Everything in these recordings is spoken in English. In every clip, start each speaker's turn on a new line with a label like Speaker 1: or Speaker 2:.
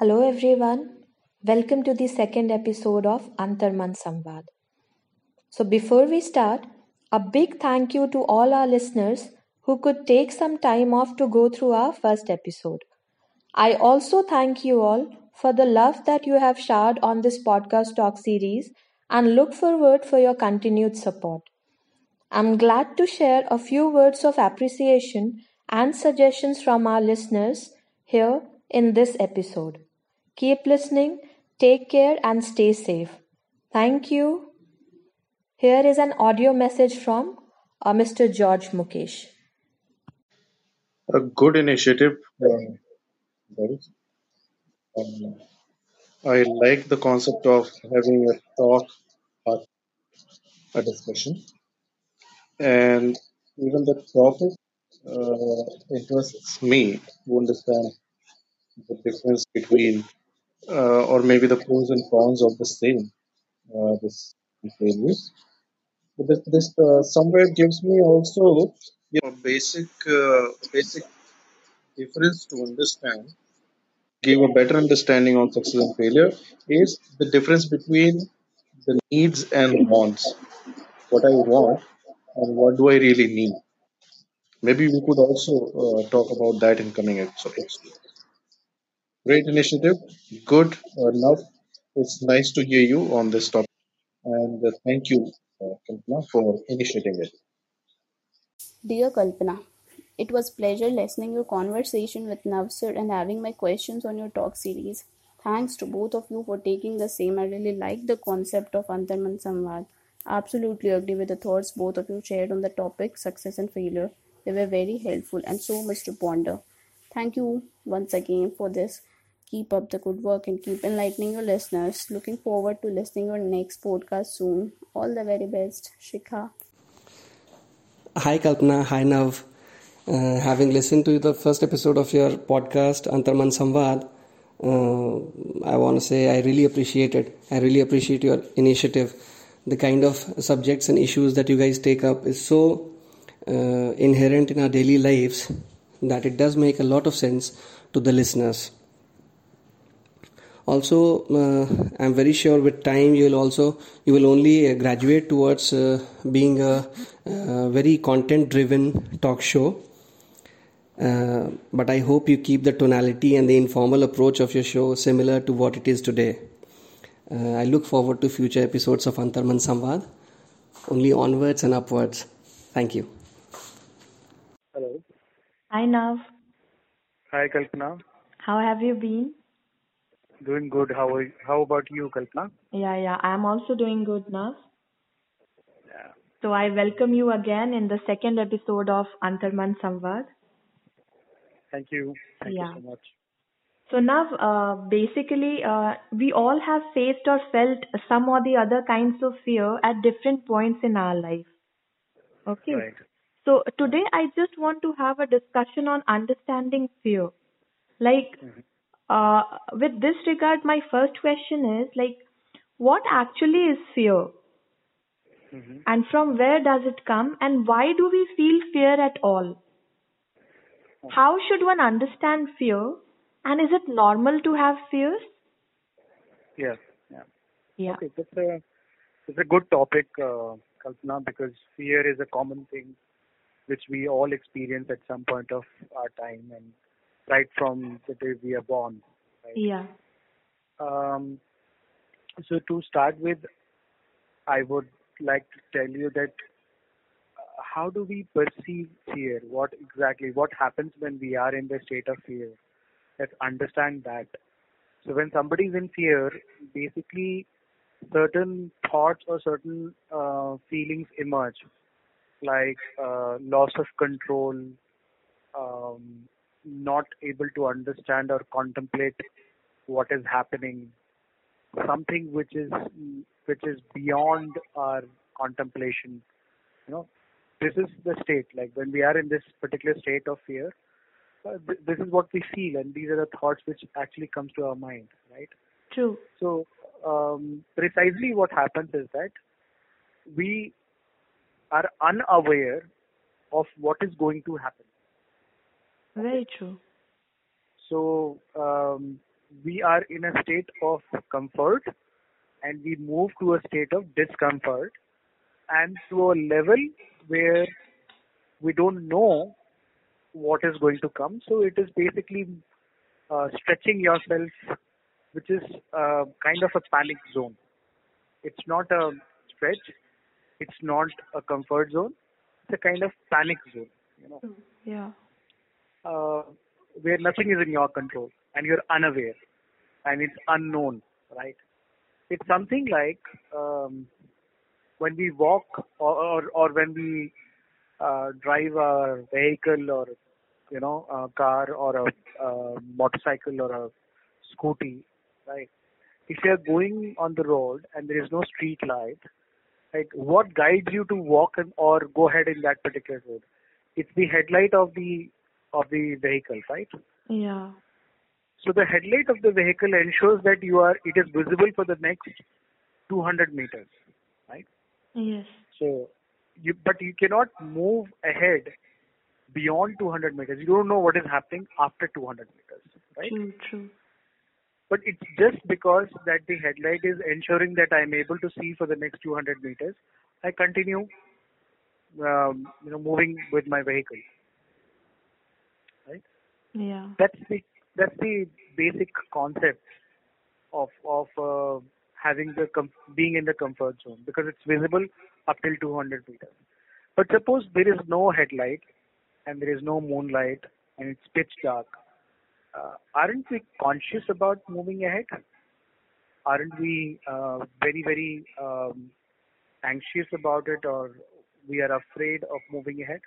Speaker 1: Hello everyone. Welcome to the second episode of Antarman Samvad. So before we start, a big thank you to all our listeners who could take some time off to go through our first episode. I also thank you all for the love that you have showered on this podcast talk series and look forward for your continued support. I'm glad to share a few words of appreciation and suggestions from our listeners here in this episode. Keep listening, take care, and stay safe. Thank you. Here is an audio message from uh, Mr. George Mukesh.
Speaker 2: A good initiative. Um, Um, I like the concept of having a talk, a, a discussion, and even the topic uh, interests me to understand the difference between, uh, or maybe the pros and cons of the same, uh, this failures. But this, this uh, somewhere gives me also, you know, basic, uh, basic difference to understand, give a better understanding on success and failure is the difference between the needs and wants. What I want and what do I really need. Maybe we could also uh, talk about that in coming episodes. Great initiative. Good enough. It's nice to hear you on this topic. And uh, thank you, uh, Kalpana, for initiating it.
Speaker 3: Dear Kalpana, it was pleasure listening your conversation with Navsir and having my questions on your talk series. Thanks to both of you for taking the same. I really like the concept of Antarman Samvad. Absolutely agree with the thoughts both of you shared on the topic success and failure. They were very helpful and so much to ponder. Thank you once again for this. Keep up the good work and keep enlightening your listeners. Looking forward to listening your next podcast soon. All the very best. Shikha.
Speaker 4: Hi Kalpana, hi Nav. Uh, having listened to the first episode of your podcast, Antarman Samvad, uh, I want to say I really appreciate it. I really appreciate your initiative. The kind of subjects and issues that you guys take up is so uh, inherent in our daily lives that it does make a lot of sense to the listeners also uh, i'm very sure with time you will also you will only uh, graduate towards uh, being a, a, very content driven talk show. Uh, but i hope you keep the tonality and the informal approach of your show similar to what it is today. Uh, i look forward to future episodes of antarman samvad. Only onwards and upwards. Thank you.
Speaker 5: Hello.
Speaker 1: Hi nav.
Speaker 5: Hi kalpana.
Speaker 1: How have you been
Speaker 5: Doing good. How are, how about you, Kalpana?
Speaker 1: Yeah, yeah. I'm also doing good now.
Speaker 5: Yeah.
Speaker 1: So I welcome you again in the second episode of Antarman Samvad.
Speaker 5: Thank you. Thank
Speaker 1: yeah.
Speaker 5: you so much.
Speaker 1: So now, uh, basically, uh, we all have faced or felt some or the other kinds of fear at different points in our life. Okay.
Speaker 5: Right.
Speaker 1: So today, I just want to have a discussion on understanding fear. Like, mm-hmm. Uh, with this regard, my first question is like, what actually is fear? Mm-hmm. And from where does it come? And why do we feel fear at all? How should one understand fear? And is it normal to have fears?
Speaker 5: Yes. Yeah.
Speaker 1: Yeah.
Speaker 5: Okay, that's a it's a good topic, uh, Kalpana, because fear is a common thing which we all experience at some point of our time, and right from the day we are born. Right?
Speaker 1: Yeah.
Speaker 5: Um, so to start with, I would like to tell you that uh, how do we perceive fear? What exactly? What happens when we are in the state of fear? Let's understand that. So when somebody is in fear, basically certain thoughts or certain uh, feelings emerge, like uh, loss of control, um, not able to understand or contemplate what is happening. Something which is which is beyond our contemplation you know. This is the state like when we are in this particular state of fear uh, th- this is what we feel and these are the thoughts which actually comes to our mind right?
Speaker 1: True.
Speaker 5: So um, precisely what happens is that we are unaware of what is going to happen
Speaker 1: very true.
Speaker 5: So um, we are in a state of comfort and we move to a state of discomfort and to a level where we don't know what is going to come. So it is basically uh, stretching yourself, which is uh, kind of a panic zone. It's not a stretch. It's not a comfort zone. It's a kind of panic zone. You know,
Speaker 1: Yeah.
Speaker 5: Uh, where nothing is in your control and you're unaware and it's unknown, right? It's something like um, when we walk or, or, or when we uh, drive a vehicle or you know a car or a, a motorcycle or a scooty, right? If you're going on the road and there is no street light, like what guides you to walk in or go ahead in that particular road? It's the headlight of the of the vehicle, right?
Speaker 1: Yeah.
Speaker 5: So the headlight of the vehicle ensures that you are it is visible for the next 200 meters, right?
Speaker 1: Yes.
Speaker 5: So you but you cannot move ahead beyond 200 meters. You don't know what is happening after 200 meters, right?
Speaker 1: True. True.
Speaker 5: But it's just because that the headlight is ensuring that I'm able to see for the next 200 meters. I continue, um, you know, moving with my vehicle.
Speaker 1: Yeah.
Speaker 5: That's the that's the basic concept of of uh, having the com- being in the comfort zone because it's visible up till 200 meters. But suppose there is no headlight and there is no moonlight and it's pitch dark. Uh, aren't we conscious about moving ahead? Aren't we uh, very very um, anxious about it, or we are afraid of moving ahead?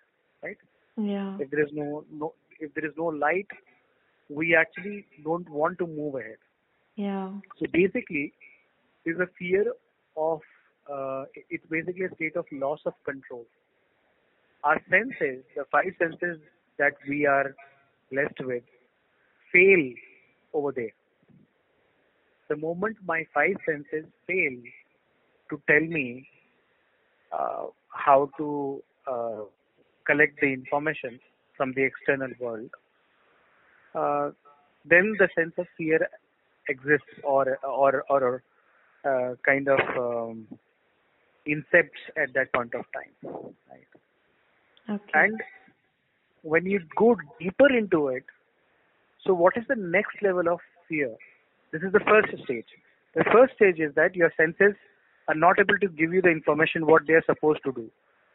Speaker 5: Right?
Speaker 1: Yeah.
Speaker 5: If there is no no if there is no light, we actually don't want to move ahead.
Speaker 1: Yeah.
Speaker 5: So basically, there's a fear of uh, it's basically a state of loss of control. Our senses, the five senses that we are blessed with, fail over there. The moment my five senses fail to tell me uh, how to uh, collect the information from the external world, uh, then the sense of fear exists or or or uh, kind of um, incepts at that point of time. Right?
Speaker 1: Okay.
Speaker 5: And when you go deeper into it, so what is the next level of fear? This is the first stage. The first stage is that your senses are not able to give you the information what they are supposed to do.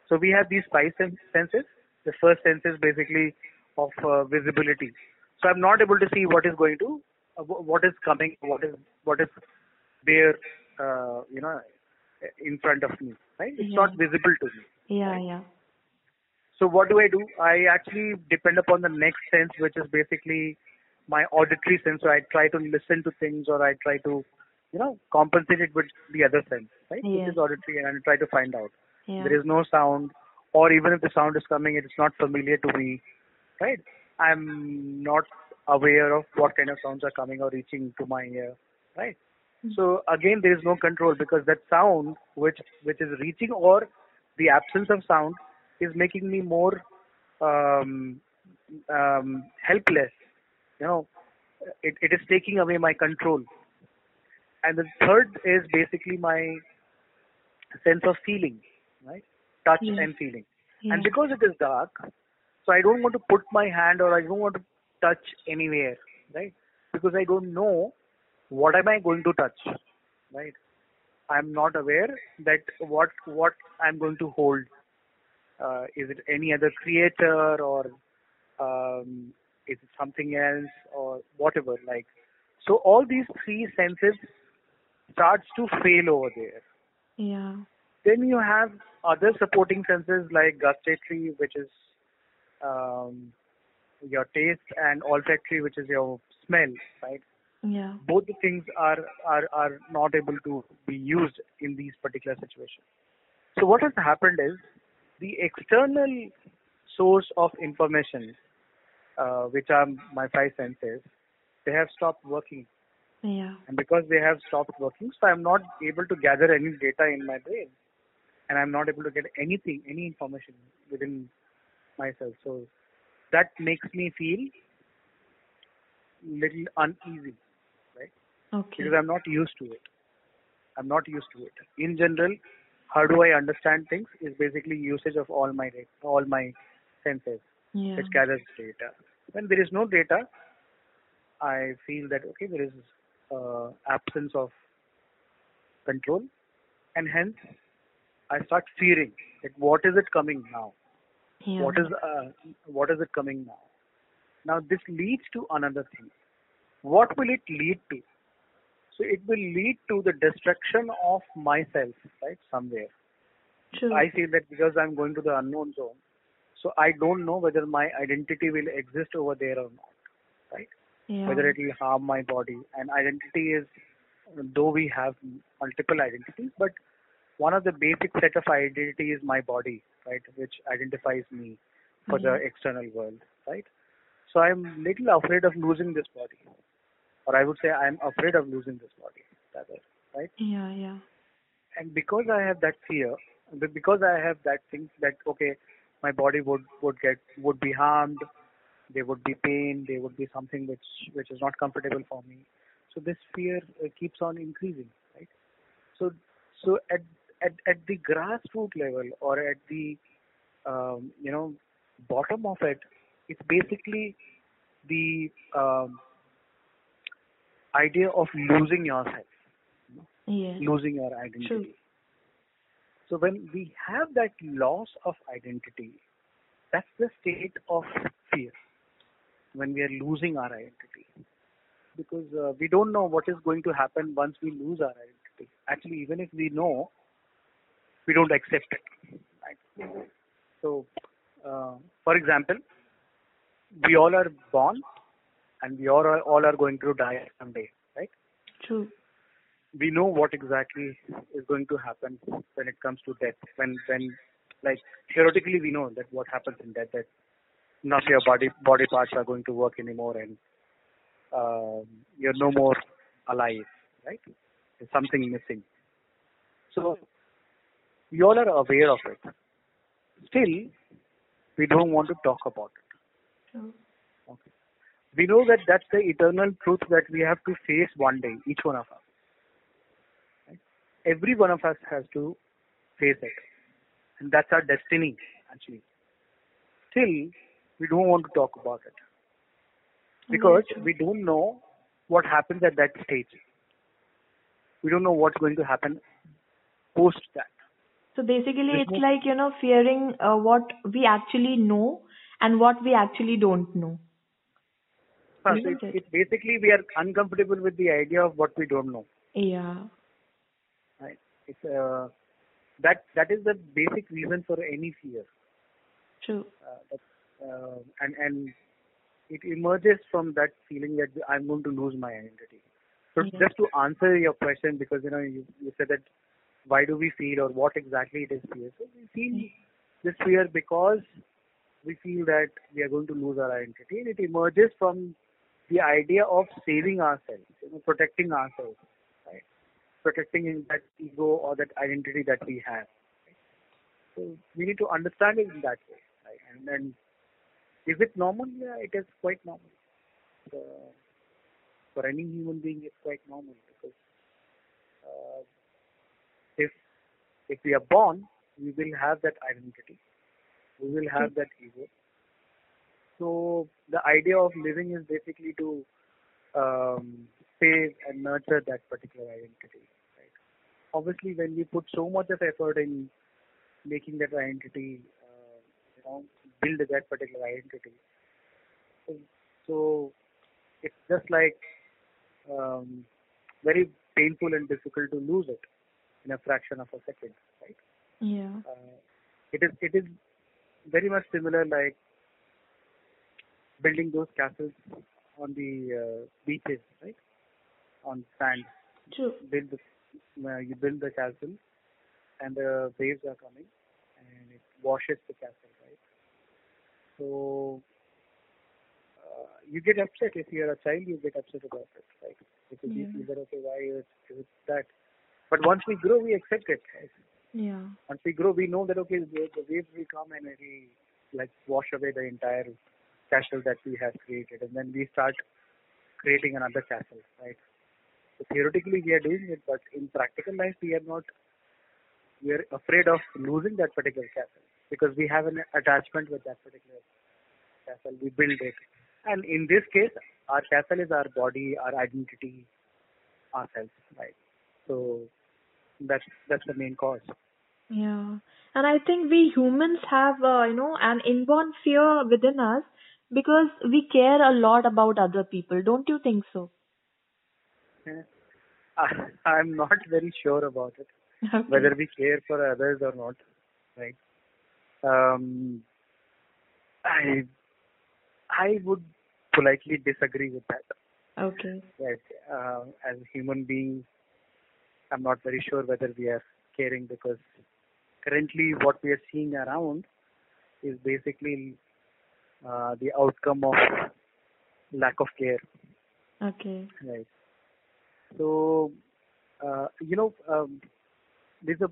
Speaker 5: So we have these five senses. The first sense is basically of uh, visibility. So I'm not able to see what is going to, uh, what is coming, what is what is there, uh, you know, in front of me. Right? It's
Speaker 1: Yeah.
Speaker 5: not visible to me.
Speaker 1: yeah. Yeah.
Speaker 5: So what do I do? I actually depend upon the next sense, which is basically my auditory sense. So I try to listen to things, or I try to, you know, compensate it with the other sense, right?
Speaker 1: Yes.
Speaker 5: Which is auditory, and I try to find out.
Speaker 1: Yeah.
Speaker 5: There is no sound, or even if the sound is coming, it is not familiar to me, right? I'm not aware of what kind of sounds are coming or reaching to my ear, right? So again, there is no control because that sound which which is reaching or the absence of sound is making me more um, um, helpless. You know, it, it is taking away my control. And the third is basically my sense of feeling, right? Touch
Speaker 1: Yeah.
Speaker 5: and feeling.
Speaker 1: Yeah.
Speaker 5: And because it is dark, so I don't want to put my hand or I don't want to touch anywhere, right? Because I don't know what am I going to touch, right? I'm not aware that what what I'm going to hold. Uh, is it any other creator or um, is it something else or whatever? Like, so all these three senses starts to fail over there.
Speaker 1: yeah.
Speaker 5: Then you have other supporting senses like gustatory, which is um, your taste, and olfactory, which is your smell, right?
Speaker 1: Yeah.
Speaker 5: Both the things are, are, are not able to be used in these particular situations. So what has happened is the external source of information, uh, which are my five senses, they have stopped working.
Speaker 1: Yeah.
Speaker 5: And because they have stopped working, so I'm not able to gather any data in my brain. And I'm not able to get anything, any information within myself. So that makes me feel little uneasy, right?
Speaker 1: Okay.
Speaker 5: because I'm not used to it. I'm not used to it. In general, how do I understand things is basically usage of all my all my senses,
Speaker 1: Yeah.
Speaker 5: which gathers data. When there is no data, I feel that okay, there is uh, absence of control, and hence I start fearing that what is it coming now?
Speaker 1: Yeah.
Speaker 5: What is uh, what is it coming now? Now this leads to another thing. What will it lead to? So it will lead to the destruction of myself, right? Somewhere.
Speaker 1: True.
Speaker 5: I feel that because I'm going to the unknown zone, so I don't know whether my identity will exist over there or not, right?
Speaker 1: yeah.
Speaker 5: Whether it will harm my body. And identity is, though we have multiple identities, but one of the basic set of identity is my body, right? Which identifies me for the external world, right? So I'm little afraid of losing this body, or I would say I'm afraid of losing this body, rather, right?
Speaker 1: Yeah. Yeah.
Speaker 5: and because I have that fear, because I have that thing that okay, my body would would get would be harmed, there would be pain, there would be something which which is not comfortable for me. So this fear uh, keeps on increasing, right? So so at at at the grassroots level or at the um, you know bottom of it, it's basically the um, idea of losing yourself losing your identity.
Speaker 1: True.
Speaker 5: So when we have that loss of identity, that's the state of fear. When we are losing our identity, because uh, we don't know what is going to happen once we lose our identity. Actually, even if we know, we don't accept it. Right? So, uh, for example, we all are born, and we all are, all are going to die someday, right?
Speaker 1: True.
Speaker 5: we know what exactly is going to happen when it comes to death. When when like theoretically we know that what happens in death that of your body body parts are going to work anymore and um, you're no more alive, right? There's something missing. So we all are aware of it. Still, we don't want to talk about it. Okay. We know that that's the eternal truth that we have to face one day, each one of us. Right? Every one of us has to face it. And that's our destiny, actually. Still, we don't want to talk about it. Because we don't know what happens at that stage. We don't know what's going to happen post that.
Speaker 1: So basically, it's like you know fearing uh, what we actually know and what we actually don't know.
Speaker 5: Huh, so
Speaker 1: Isn't
Speaker 5: it's,
Speaker 1: it?
Speaker 5: basically we are uncomfortable with the idea of what we don't know.
Speaker 1: Yeah.
Speaker 5: Right? It's uh, that that is the basic reason for any fear.
Speaker 1: True.
Speaker 5: Uh, uh, and and it emerges from that feeling that I'm going to lose my identity. So
Speaker 1: Yeah.
Speaker 5: just to answer your question, because you know you, you said that why do we feel or what exactly it is fear? So we feel this fear because we feel that we are going to lose our identity, and it emerges from the idea of saving ourselves, you know, protecting ourselves, right? Protecting that ego or that identity that we have. Right? So we need to understand it in that way, right? And, and is it normal? Yeah, it is quite normal. So, for any human being, it's quite normal because uh, if we are born, we will have that identity. We will have that ego. So the idea of living is basically to um, save and nurture that particular identity. Right? Obviously, when we put so much of effort in making that identity, uh, you know, build that particular identity, so, it's just like um, very painful and difficult to lose it in a fraction of a second, right?
Speaker 1: Yeah.
Speaker 5: Uh, it is it is very much similar like building those castles on the uh, beaches, right? On sand,
Speaker 1: True.
Speaker 5: build the, uh, you build the castle, and the waves are coming, and it washes the castle, right? So uh, you get upset if you're a child. You get upset about it, right? Because you
Speaker 1: Yeah.
Speaker 5: feel that okay, why is, is it that? But once we grow, we accept it.
Speaker 1: Yeah.
Speaker 5: once we grow, we know that okay, the, the waves will come and it will like wash away the entire castle that we have created, and then we start creating another castle, right? So theoretically we are doing it, but in practical life we are not. We are afraid of losing that particular castle because we have an attachment with that particular castle. We build it, and in this case, our castle is our body, our identity, ourselves, right? So that's that's the main cause.
Speaker 1: Yeah. And I think we humans have, uh, you know, an inborn fear within us because we care a lot about other people. Don't you think so?
Speaker 5: I, I'm not very sure about it.
Speaker 1: Okay.
Speaker 5: whether we care for others or not, right? Um, I I would politely disagree with that.
Speaker 1: Okay.
Speaker 5: That uh, as human beings, I'm not very sure whether we are caring because currently what we are seeing around is basically uh, the outcome of lack of care,
Speaker 1: Okay.
Speaker 5: right? So uh, you know. Um, there's a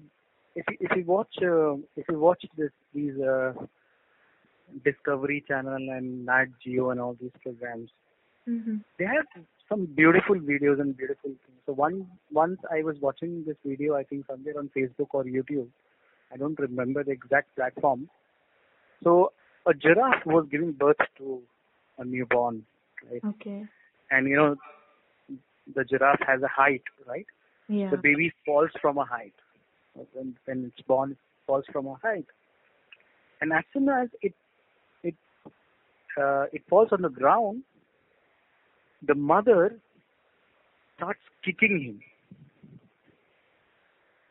Speaker 5: if you, if you watch uh, if you watch this these uh, Discovery Channel and Nat Geo and all these programs,
Speaker 1: Mm-hmm.
Speaker 5: they have some beautiful videos and beautiful things. So one once I was watching this video, I think somewhere on Facebook or YouTube. I don't remember the exact platform. So a giraffe was giving birth to a newborn, right?
Speaker 1: Okay.
Speaker 5: And you know, the giraffe has a height, right?
Speaker 1: Yeah.
Speaker 5: the baby falls from a height. When, when it's born, it falls from a height. And as soon as it it uh, it falls on the ground, the mother starts kicking him.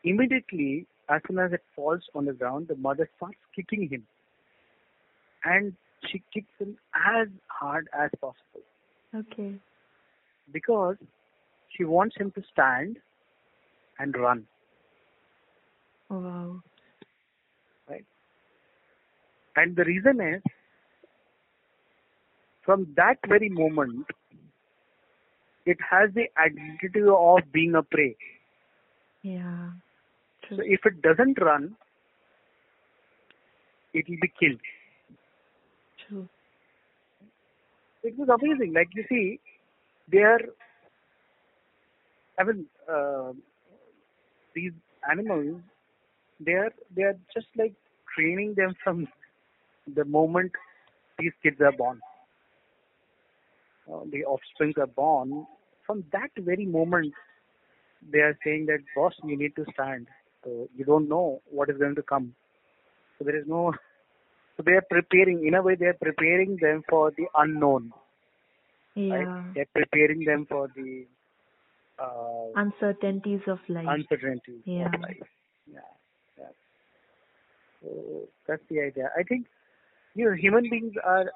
Speaker 5: Immediately, as soon as it falls on the ground, the mother starts kicking him, and she kicks him as hard as possible
Speaker 1: Okay.
Speaker 5: because she wants him to stand and run.
Speaker 1: Oh, wow. Right?
Speaker 5: And the reason is, from that very moment, it has the identity of being a prey.
Speaker 1: Yeah.
Speaker 5: So if it doesn't run, it will be killed.
Speaker 1: True.
Speaker 5: It was amazing. Like you see, they are, I mean, uh, these animals, they are, they are just like training them from the moment these kids are born. Uh, the offsprings are born. From that very moment, they are saying that, boss, you need to stand. So you don't know what is going to come. So there is no. So they are preparing. In a way, they are preparing them for the unknown.
Speaker 1: Yeah.
Speaker 5: Right? They are preparing them for the uh,
Speaker 1: Uncertainties of life.
Speaker 5: uncertainty
Speaker 1: Yeah.
Speaker 5: of life. Yeah, yeah. So that's the idea. I think you know human beings are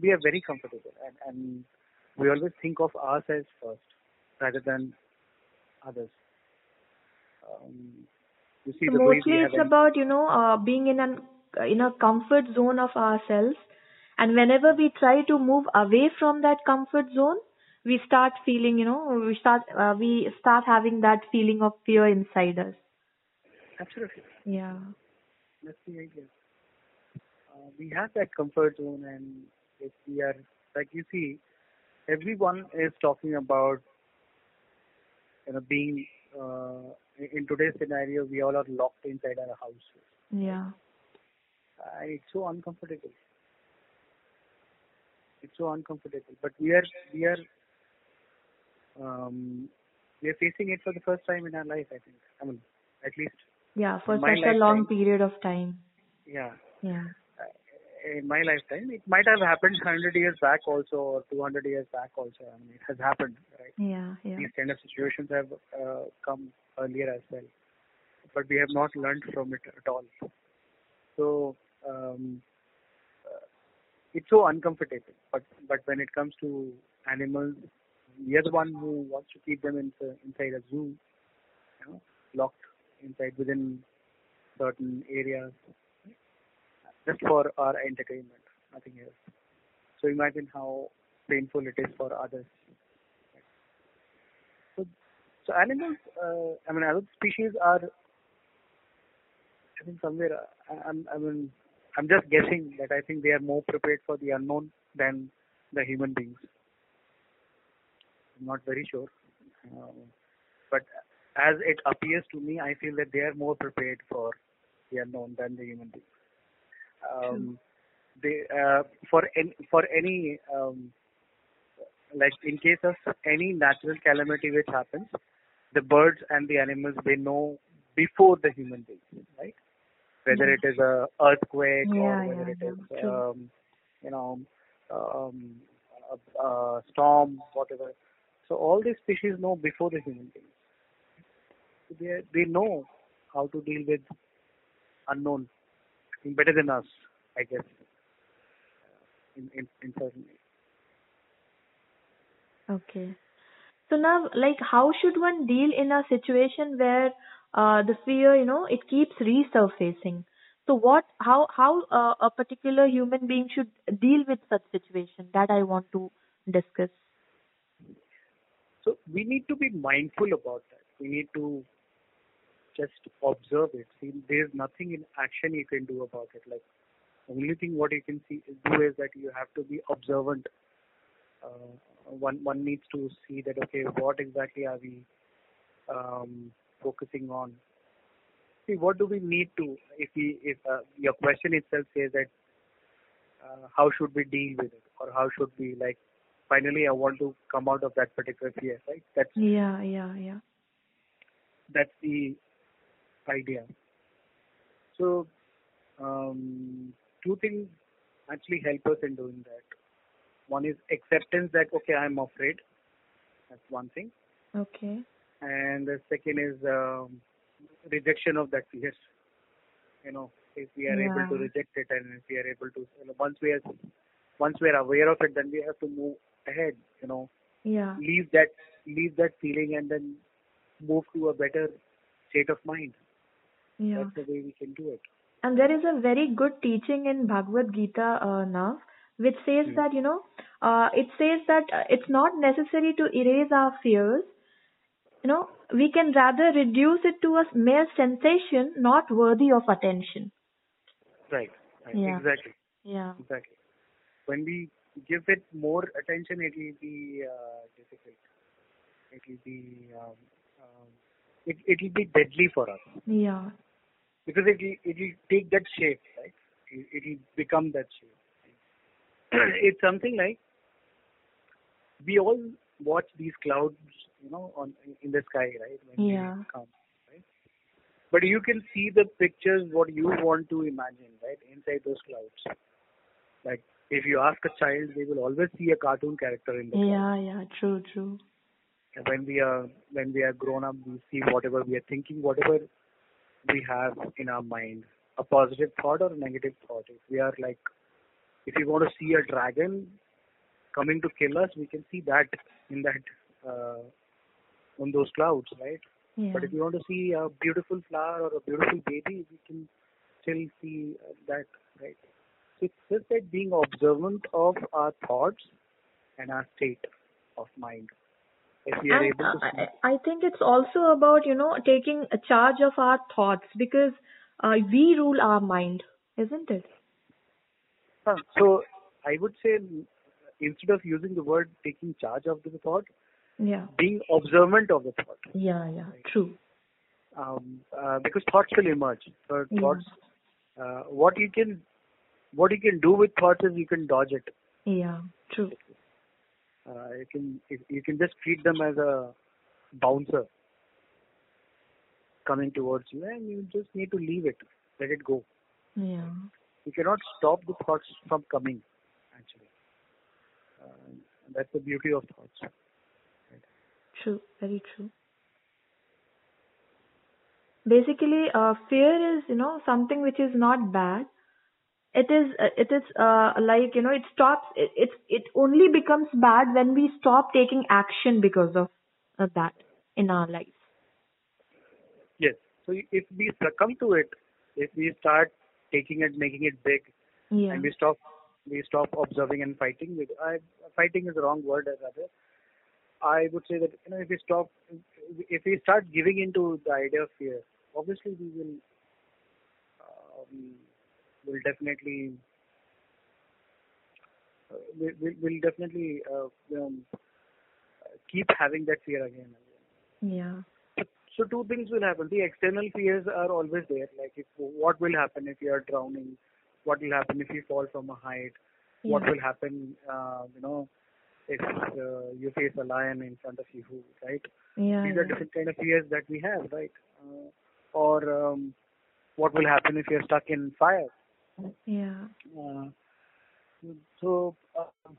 Speaker 5: we are very comfortable and, and we always think of ourselves first rather than others. Um, you see
Speaker 1: So
Speaker 5: the
Speaker 1: mostly it's about you know uh, being in an in a comfort zone of ourselves, and whenever we try to move away from that comfort zone, we start feeling you know we start uh, we start having that feeling of fear inside us.
Speaker 5: absolutely
Speaker 1: Yeah.
Speaker 5: that's the idea. Uh, we have that comfort zone, and if we are like you see, everyone is talking about you know being uh, in today's scenario, we all are locked inside our houses.
Speaker 1: Yeah.
Speaker 5: Uh, it's so uncomfortable. It's so uncomfortable. But we are we are um, we are facing it for the first time in our life. I think. I mean, at least
Speaker 1: Yeah. For such a long period of time.
Speaker 5: yeah.
Speaker 1: Yeah.
Speaker 5: In my lifetime, it might have happened 100 years back also, or 200 years back also. I mean, it has happened, right?
Speaker 1: Yeah. Yeah.
Speaker 5: These kind of situations have uh, come earlier as well, but we have not learned from it at all. So um, uh, it's so uncomfortable. But but when it comes to animals, we are the one who wants to keep them in, inside a zoo, you know, locked inside within certain areas, just for our entertainment, nothing else. So imagine how painful it is for others. So, so animals, uh, I mean, other species are, I think somewhere, I, I'm, I mean, I'm just guessing that I think they are more prepared for the unknown than the human beings. I'm not very sure. Um, but as it appears to me, I feel that they are more prepared for the unknown than the human beings. Um, they uh, for any for any um, like in case of any natural calamity which happens, the birds and the animals they know before the human beings, right? Whether it is a earthquake
Speaker 1: Yeah,
Speaker 5: or whether
Speaker 1: yeah,
Speaker 5: it is um, you know um, a, a storm, whatever. So all these species know before the human beings. They they know how to deal with unknown better than us, I guess. In in, in certain ways.
Speaker 1: Okay. So now, like, how should one deal in a situation where uh, the fear, you know, it keeps resurfacing? So what, how, how uh, a particular human being should deal with such situation? That I want to discuss.
Speaker 5: So we need to be mindful about that. We need to just observe it. See, there's nothing in action you can do about it. Like only thing what you can see do is that you have to be observant. Uh, one one needs to see that okay, what exactly are we um, focusing on? See, what do we need to? If we if uh, your question itself says that uh, how should we deal with it, or how should we like finally I want to come out of that particular fear, right? That's
Speaker 1: Yeah, yeah, yeah.
Speaker 5: that's the idea. So, um, two things actually help us in doing that. One is acceptance that okay, I'm afraid. That's one thing,
Speaker 1: Okay.
Speaker 5: and the second is um, rejection of that fear. You know, if we are able to reject it, and if we are able to, you know, once we are once we are aware of it, then we have to move ahead. You know,
Speaker 1: Yeah.
Speaker 5: leave that leave that feeling and then move to a better state of mind.
Speaker 1: Yeah.
Speaker 5: That's the way we can do it.
Speaker 1: And there is a very good teaching in Bhagavad Gita uh, now, which says
Speaker 5: Hmm.
Speaker 1: that, you know, uh, it says that it's not necessary to erase our fears. You know, we can rather reduce it to a mere sensation not worthy of attention.
Speaker 5: Right. right.
Speaker 1: Yeah.
Speaker 5: Exactly.
Speaker 1: Yeah.
Speaker 5: Exactly. When we give it more attention, it will be uh, difficult. It will be um, um, it it will be deadly for us
Speaker 1: Yeah.
Speaker 5: Because it will it will take that shape, right? It, it will become that shape. it's something like we all watch these clouds, you know, on in the sky, right? When
Speaker 1: Yeah.
Speaker 5: come, right? But you can see the pictures what you want to imagine, right? Inside those clouds. Like if you ask a child, they will always see a cartoon character in the clouds.
Speaker 1: Yeah, yeah, true, true.
Speaker 5: When we are when we are grown up, we see whatever we are thinking, whatever we have in our mind, a positive thought or a negative thought. If we are like, if you want to see a dragon coming to kill us, we can see that in that uh, on those clouds, right?
Speaker 1: Yeah.
Speaker 5: But if you want to see a beautiful flower or a beautiful baby, we can still see that, right? So it's just that being observant of our thoughts and our state of mind. If we are
Speaker 1: And
Speaker 5: able to see,
Speaker 1: I think it's also about, you know, taking a charge of our thoughts because uh, we rule our mind, isn't it?
Speaker 5: Huh, so I would say instead of using the word taking charge of the thought,
Speaker 1: Yeah.
Speaker 5: being observant of the thought,
Speaker 1: Yeah, yeah, true.
Speaker 5: um, uh, because thoughts will emerge. So
Speaker 1: Yeah.
Speaker 5: thoughts, uh, what you can, what you can do with thoughts is you can dodge it.
Speaker 1: Yeah, true.
Speaker 5: Uh, you can you you can just treat them as a bouncer coming towards you, and you just need to leave it, let it go.
Speaker 1: Yeah.
Speaker 5: You cannot stop the thoughts from coming. Actually, uh, that's the beauty of thoughts.
Speaker 1: True, very true. Basically, uh, fear is, you know, something which is not bad. It is, it is uh, like, you know, it stops. It, it it only becomes bad when we stop taking action because of uh, that in our life.
Speaker 5: Yes. So if we succumb to it, if we start taking it, making it big,
Speaker 1: Yeah.
Speaker 5: and we stop, we stop observing and fighting. With I, fighting is the wrong word, rather. I would say that you know if we stop, if we start giving into the idea of fear, obviously we will, um, will definitely, uh, we will will definitely uh, um, keep having that fear again.
Speaker 1: Yeah.
Speaker 5: So two things will happen. The external fears are always there. Like if what will happen if you are drowning? What will happen if you fall from a height? What will happen? Uh, you know, if uh, you face a lion in front of you, right?
Speaker 1: Yeah.
Speaker 5: These are different kind of fears that we have, right? Uh, or um, what will happen if you're stuck in fire?
Speaker 1: Yeah.
Speaker 5: Uh, so, uh,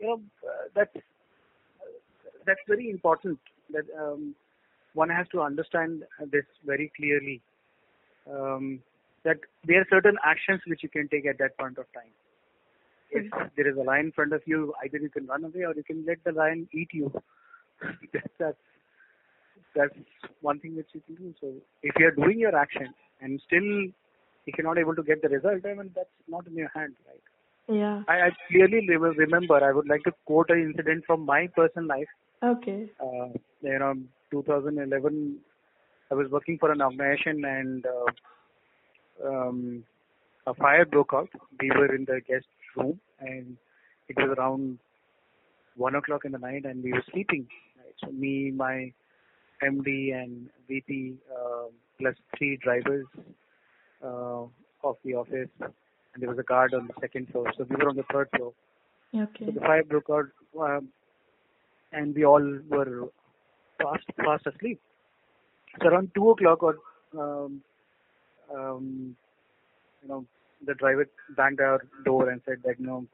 Speaker 5: you know, uh, that's that's very important. That um, one has to understand this very clearly. Um, that there are certain actions which you can take at that point of time. If there is a lion in front of you, either you can run away or you can let the lion eat you. that's, that's that's one thing which you can do. So if you are doing your action and still if you're not able to get the result, I mean that's not in your hand, right?
Speaker 1: Yeah.
Speaker 5: I, I clearly remember. I would like to quote an incident from my personal life.
Speaker 1: Okay.
Speaker 5: Uh, you know, 2011, I was working for an organization and uh, um, a fire broke out. We were in the guest room and it was around one o'clock in the night and we were sleeping. Right? So me, my MD and VP uh, plus three drivers of the office and there was a guard on the second floor. So we were on the third floor.
Speaker 1: Okay.
Speaker 5: So the fire broke out, um, and we all were fast fast asleep. So around two o'clock, or um, um, you know, the driver banged our door and said that you know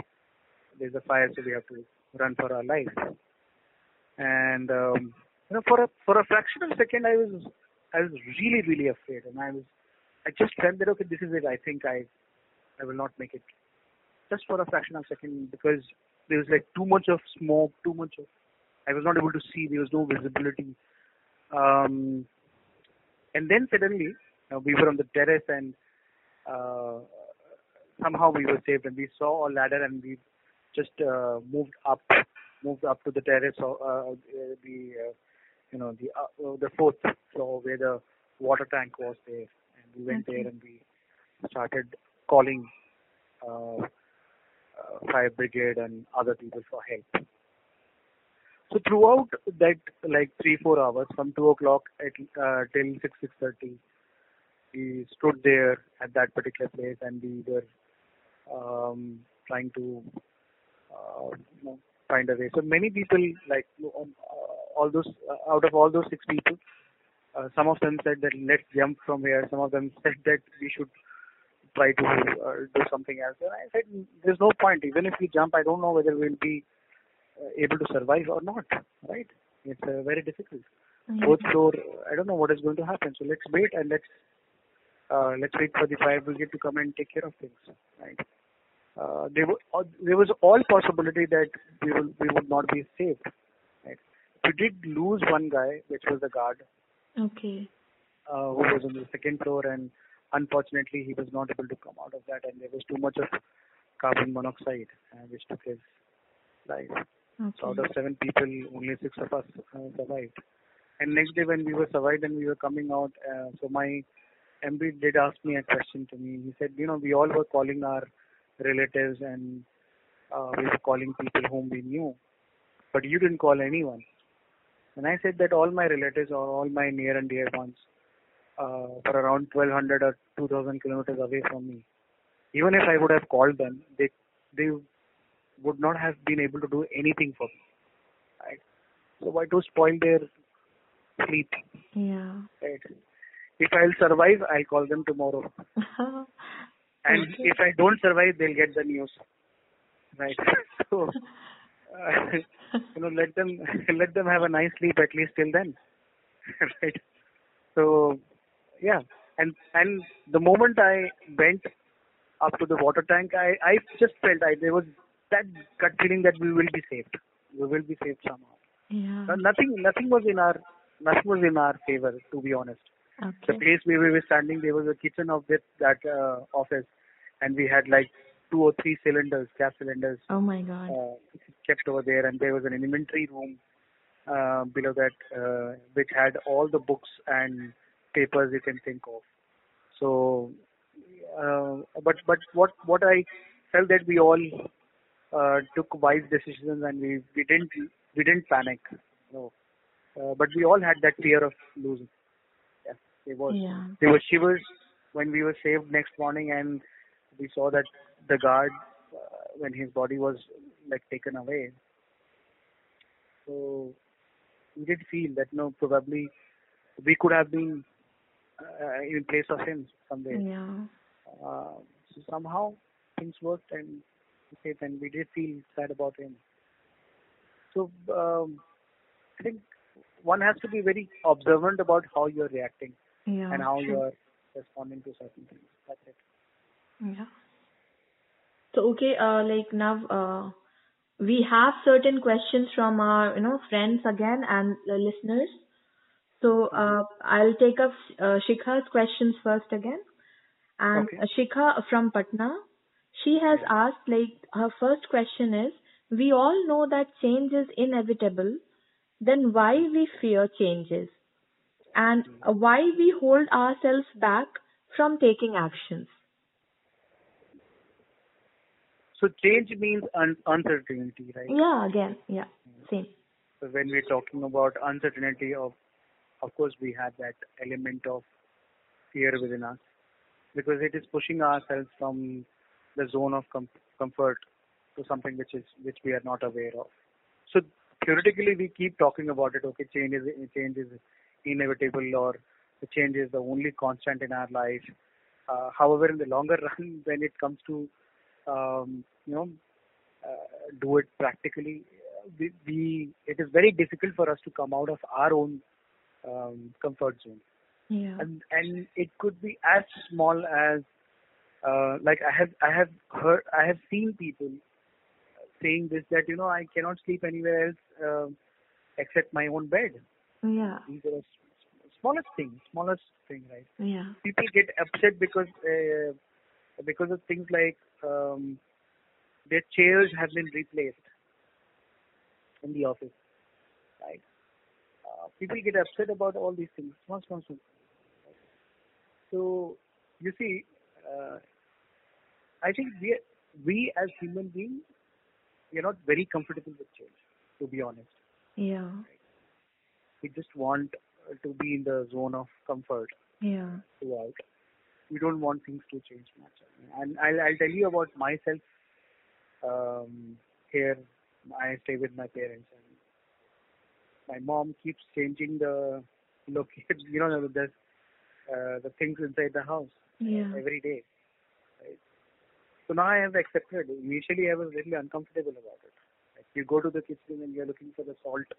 Speaker 5: there's a fire, so we have to run for our lives. And um, you know, for a for a fraction of a second, I was I was really really afraid, and I was I just felt that okay, this is it. I think I I will not make it just for a fraction of a second because there was like too much of smoke, too much of I was not able to see. There was no visibility. Um, and then suddenly uh, we were on the terrace and uh, somehow we were saved and we saw a ladder and we just uh, moved up, moved up to the terrace or uh, the uh, you know the uh, the fourth floor where the water tank was there we went
Speaker 1: Okay.
Speaker 5: there and we started calling uh, uh, fire brigade and other people for help. So throughout that like three four hours from two o'clock at uh, till six six thirty, we stood there at that particular place and we were um, trying to uh, you know, find a way. So many people like um, uh, all those uh, out of all those six people, some of them said that let's jump from here. Some of them said that we should try to uh, do something else. And I said there's no point. Even if we jump, I don't know whether we'll be uh, able to survive or not. Right? It's uh, very difficult. Fourth floor, I don't know what is going to happen. So let's wait and let's uh, let's wait for the fire brigade to come and take care of things. Right? Uh, there, were, uh, there was all possibility that we will we would not be saved. Right? We did lose one guy, which was the guard,
Speaker 1: Okay.
Speaker 5: uh, who was on the second floor, and unfortunately he was not able to come out of that, and there was too much of carbon monoxide, uh, which took his life. So out of seven people, only six of us uh, survived. And next day when we were survived and we were coming out, uh, so my MD did ask me a question to me. He said, you know, we all were calling our relatives and uh, we were calling people whom we knew, but you didn't call anyone. And I said that all my relatives or all my near and dear ones uh, were around 1200 or 2000 kilometers away from me. Even if I would have called them, they they would not have been able to do anything for me. Right? So why to spoil their sleep?
Speaker 1: Yeah.
Speaker 5: Right? If I'll survive, I'll call them tomorrow. And
Speaker 1: Okay.
Speaker 5: if I don't survive, they'll get the news. Right? So, uh, you know, let them let them have a nice sleep at least till then. right? So, yeah. And and the moment I went up to the water tank, I I just felt I there was that gut feeling that we will be saved. We will be saved somehow.
Speaker 1: yeah.
Speaker 5: Uh, nothing nothing was in our nothing was in our favor to be honest.
Speaker 1: Okay.
Speaker 5: The place where we were standing, there was a kitchen of that that uh, office, and we had like two or three cylinders, gas cylinders,
Speaker 1: Oh my God.
Speaker 5: uh, kept over there, and there was an inventory room uh, below that, uh, which had all the books and papers you can think of. So, uh, but but what what I felt that we all uh, took wise decisions and we we didn't we didn't panic. No, uh, but we all had that fear of losing. Yeah, there was
Speaker 1: Yeah.
Speaker 5: there were shivers when we were saved next morning and we saw that the guard uh, when his body was like taken away. So we did feel that no, probably we could have been uh, in place of him somewhere.
Speaker 1: Yeah.
Speaker 5: Uh, so somehow things worked and then we did feel sad about him. So um, I think one has to be very observant about how you're reacting
Speaker 1: Yeah.
Speaker 5: and how
Speaker 1: true.
Speaker 5: you're responding to certain things. That's it.
Speaker 1: Yeah. So okay, uh, like now, uh, we have certain questions from our, you know, friends again and the listeners. So uh, I'll take up uh, Shikha's questions first again. And
Speaker 5: Okay.
Speaker 1: Shikha from Patna, she has asked, like, her first question is, we all know that change is inevitable. Then why we fear changes? And uh, why we hold ourselves back from taking actions?
Speaker 5: So change means un- uncertainty, right?
Speaker 1: Yeah, again, yeah, same.
Speaker 5: So when we're talking about uncertainty, of of course we have that element of fear within us because it is pushing ourselves from the zone of com- comfort to something which is which we are not aware of. So theoretically we keep talking about it. Okay, change is change is inevitable or the change is the only constant in our life. Uh, however, in the longer run, when it comes to um, you know uh, do it practically, we, we it is very difficult for us to come out of our own um, comfort zone,
Speaker 1: Yeah.
Speaker 5: and and it could be as small as uh, like I have I have heard I have seen people saying this that you know I cannot sleep anywhere else um except my own bed.
Speaker 1: Yeah.
Speaker 5: These are the smallest thing, smallest thing, right?
Speaker 1: Yeah.
Speaker 5: people get upset because uh, because of things like um, their chairs have been replaced in the office, right? Uh, people get upset about all these things. Small, small, small. So you see, uh, I think we we as human beings we are not very comfortable with change. To be honest,
Speaker 1: Yeah.
Speaker 5: we just want to be in the zone of comfort.
Speaker 1: Yeah.
Speaker 5: throughout. We don't want things to change much. And I'll, I'll tell you about myself. Um, here, I stay with my parents, and my mom keeps changing the look. You know, the uh, the things inside the house
Speaker 1: Yeah.
Speaker 5: every day. Right? So now I have accepted. Initially, I was really uncomfortable about it. Like you go to the kitchen and you're looking for the salt,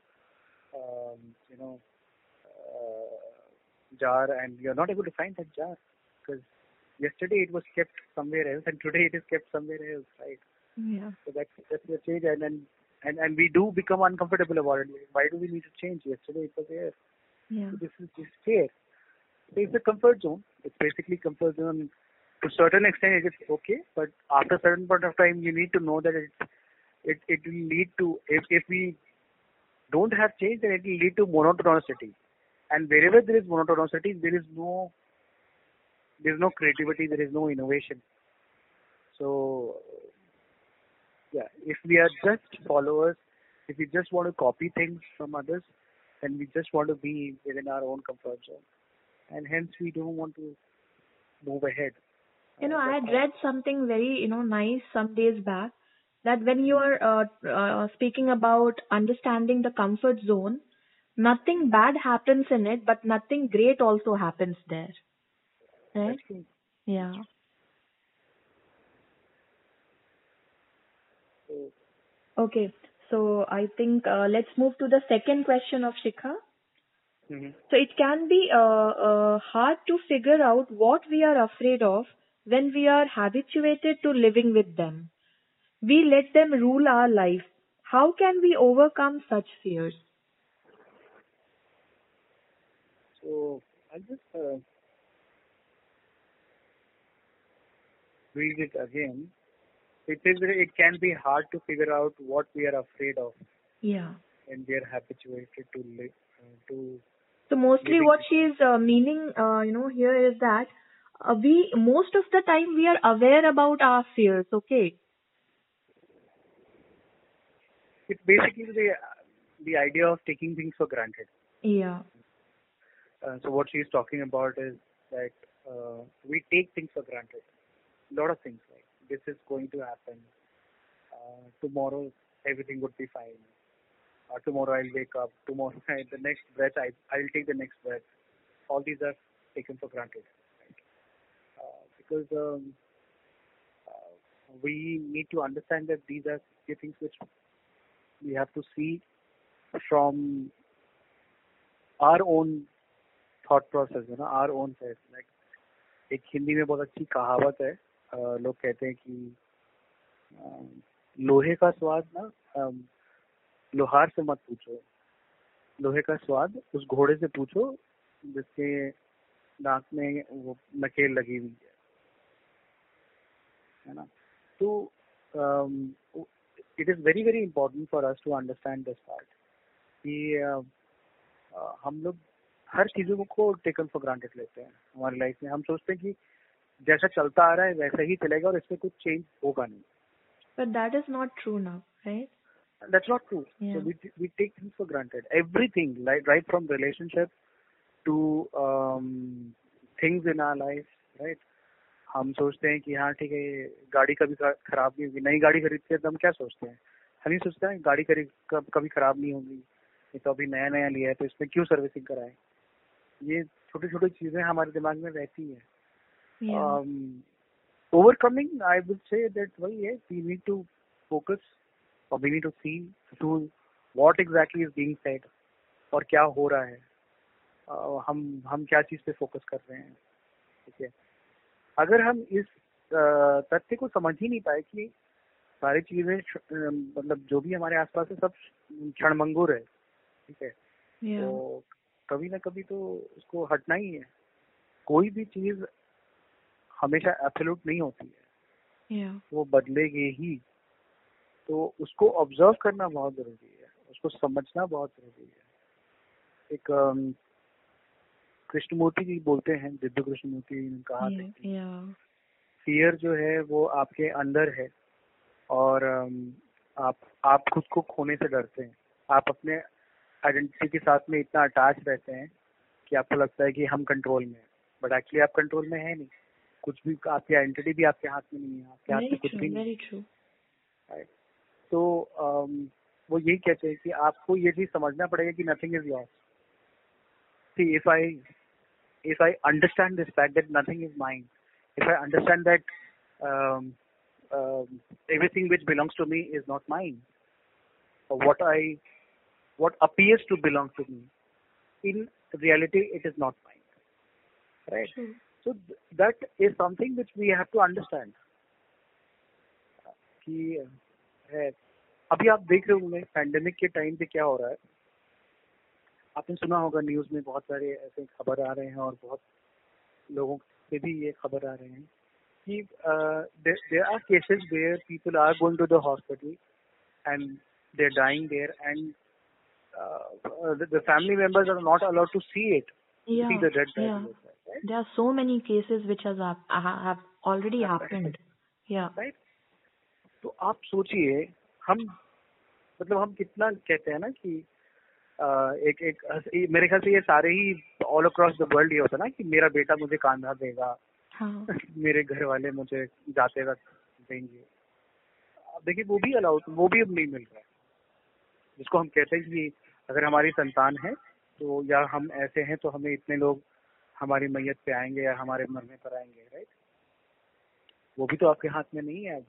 Speaker 5: um, you know, uh, jar, and you're not able to find that jar because yesterday it was kept somewhere else, and today it is kept somewhere else, right?
Speaker 1: Yeah.
Speaker 5: So that's that's the change, and and and, and we do become uncomfortable about it. Why do we need to change? Yesterday it was there.
Speaker 1: Yeah.
Speaker 5: So this is this is here. So it's a comfort zone. It's basically comfort zone. To a certain extent, it is okay, but after a certain point of time, you need to know that it it it will lead to if if we don't have change, then it will lead to monotonicity. And wherever there is monotonicity, there is no there is no creativity, there is no innovation. So yeah, if we are just followers, if we just want to copy things from others, then we just want to be within our own comfort zone, and hence we don't want to move ahead.
Speaker 1: You know,
Speaker 5: Uh,
Speaker 1: I had read something very, you know, nice some days back that when you are uh, uh, speaking about understanding the comfort zone, nothing bad happens in it, but nothing great also happens there. Right? Yeah. Okay. So I think uh, let's move to the second question of Shikha.
Speaker 5: mhm.
Speaker 1: So it can be uh, uh, hard to figure out what we are afraid of when we are habituated to living with them. We let them rule our life. How can we overcome such fears?
Speaker 5: So I'll just read it again. It says that it can be hard to figure out what we are afraid of
Speaker 1: Yeah.
Speaker 5: when we are habituated to live uh, to.
Speaker 1: So mostly
Speaker 5: Living
Speaker 1: what she is uh, meaning, uh, you know, here is that uh, we most of the time we are aware about our fears. Okay.
Speaker 5: It's basically the the idea of taking things for granted.
Speaker 1: Yeah.
Speaker 5: Uh, so what she is talking about is that uh, we take things for granted A lot of things like this is going to happen. Uh, tomorrow everything would be fine. Uh, tomorrow I'll wake up. Tomorrow the next breath I I'll take the next breath. All these are taken for granted. Right? Uh, because um, uh, we need to understand that these are the things which we have to see from our own thought process है ना our own self like एक हिंदी में बहुत अच्छी कहावत है अ, लोग कहते हैं कि लोहे का स्वाद ना लोहार से मत पूछो। लोहे का स्वाद उस घोड़े से पूछो, जिसके दांत में वो नकेल लगी हुई है। है ना? तो it is very very important for us to understand this part कि हम लोग हर चीज़ों को टेकन फॉर ग्रांटेड लेते हैं। हमारी लाइफ में हम सोचते हैं कि जैसा चलता आ रहा है वैसा ही चलेगा और इसमें कुछ चेंज होगा नहीं।
Speaker 1: But that is not true now, right?
Speaker 5: that's not true.
Speaker 1: Yeah.
Speaker 5: so we we take things for granted. Everything right right from relationship to um, things in our life right? हम सोचते हैं कि हाँ ठीक है ये गाड़ी कभी खराब नहीं होगी। नई गाड़ी खरीदते हैं तो हम क्या सोचते हैं? हम ही सोचते हैं गाड़ी खरीद कब कभी खराब नहीं होगी। ये तो अभी नया नया लिया है तो इसमें क्यों सर्विसिंग कराए? ये छोटी छोटी चीज़ें हमारे दिमाग में रहती है।
Speaker 1: Yeah.
Speaker 5: um, overcoming, I would say that well, yes, we need to focus or we need to see to what exactly is being said और क्या हो रहा है uh, हम हम क्या चीज़ पे फोकस कर रहे हैं ठीक है अगर हम इस uh, तथ्य को समझ ही नहीं पाए कि सारी चीज़ें मतलब जो भी हमारे आसपास है सब क्षणभंगुर है ठीक है
Speaker 1: yeah.
Speaker 5: तो कभी ना कभी तो उसको हटना ही है कोई भी चीज़ हमेशा एब्सोल्यूट नहीं होती है।
Speaker 1: Yeah.
Speaker 5: वो बदलेगी ही। तो उसको ऑब्ज़र्व करना बहुत ज़रूरी है। उसको समझना बहुत ज़रूरी है। एक अम, कृष्णमूर्ति जी बोलते हैं दिव्य कृष्णमूर्ति ने कहा
Speaker 1: Yeah.
Speaker 5: फियर जो है वो आपके अंदर है और आप आप खुद को खोने से डरते हैं। आप अपने आइडेंटिटी के साथ में इतना अटैच रहते हैं कि आपको लगता है कि हम कंट्रोल में हैं। बट एक्चुअली आप कंट्रोल में है नहीं। कुछ भी आपकी आइडेंटिटी भी आपके हाथ में नहीं है आपके हाथ में कुछ भी नहीं। है तो um, वो यही कहते हैं कि आपको ये भी समझना पड़ेगा कि nothing is yours see if I if I understand this fact that nothing is mine if I understand that everything which belongs to me is not mine what I what appears to belong to me in reality it is not mine right So th- that is something which we have to understand. कि है अभी आप देख रहे होंगे pandemic के time पे क्या हो रहा है आपने सुना होगा न्यूज़ में बहुत सारे ऐसे खबर आ रहे हैं और बहुत लोगों से भी ये खबर आ रहे हैं कि there are cases where people are going to the hospital and they are dying there and the family members are not allowed to see it
Speaker 1: Yeah.
Speaker 5: see the dead body
Speaker 1: Yeah.
Speaker 5: Right?
Speaker 1: There are so many cases which has hap- ha- have already
Speaker 5: Have
Speaker 1: happened. Right. Yeah.
Speaker 5: Right तो आप सोचिए हम मतलब हम कितना कहते हैं ना कि एक एक मेरे ख्याल से ये सारे ही ऑल अक्रॉस द वर्ल्ड ये होता ना कि मेरा बेटा मुझे कांधा देगा
Speaker 1: हाँ.
Speaker 5: मेरे घर वाले मुझे जाते वक्त देंगे देखिए वो भी अलाउड वो भी अब नहीं मिल रहा है जिसको हम कहते हैं कि अगर हमारी संतान है तो या हम ऐसे हैं तो हमें इतने लोग हमारी मैयत पे आएँगे या हमारे मरने पर आएँगे राइट वो भी तो आपके हाथ में नहीं है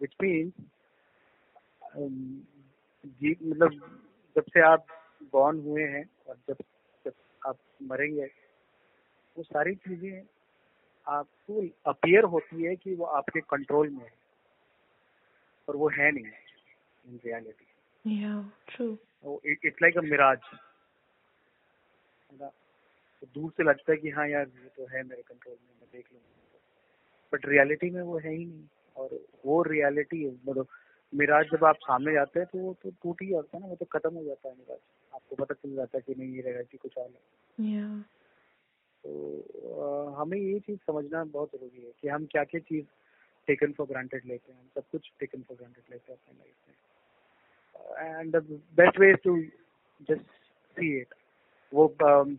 Speaker 5: विच मीन्स जी मतलब जब से आप बॉर्न हुए हैं और जब जब आप मरेंगे वो सारी चीज़ें आपको अपियर होती है कि वो आपके कंट्रोल में है। पर वो है नहीं
Speaker 1: in reality.
Speaker 5: It's like a mirage तो दूर से लगता है कि हाँ यार ये तो है मेरे कंट्रोल में मैं देख लूँगा बट रियलिटी में वो है ही नहीं। और वो रियलिटी मतलब मिराज जब आप सामने जाते हैं तो वो तो टूट ही जाता है ना वो तो खत्म हो जाता है मिराज। आपको पता चल जाता है कि नहीं ये रियलिटी कुछ और है।
Speaker 1: Yeah.
Speaker 5: तो अ, हमें ये चीज़ समझना बहुत ज़रूरी है कि हम क्या क्या चीज़ टेकन फॉर ग्रांटेड लेते हैं। हम सब कुछ टेकन फॉर ग्रांटेड लेते हैं अपनी लाइफ में। And best way to just see it वो um,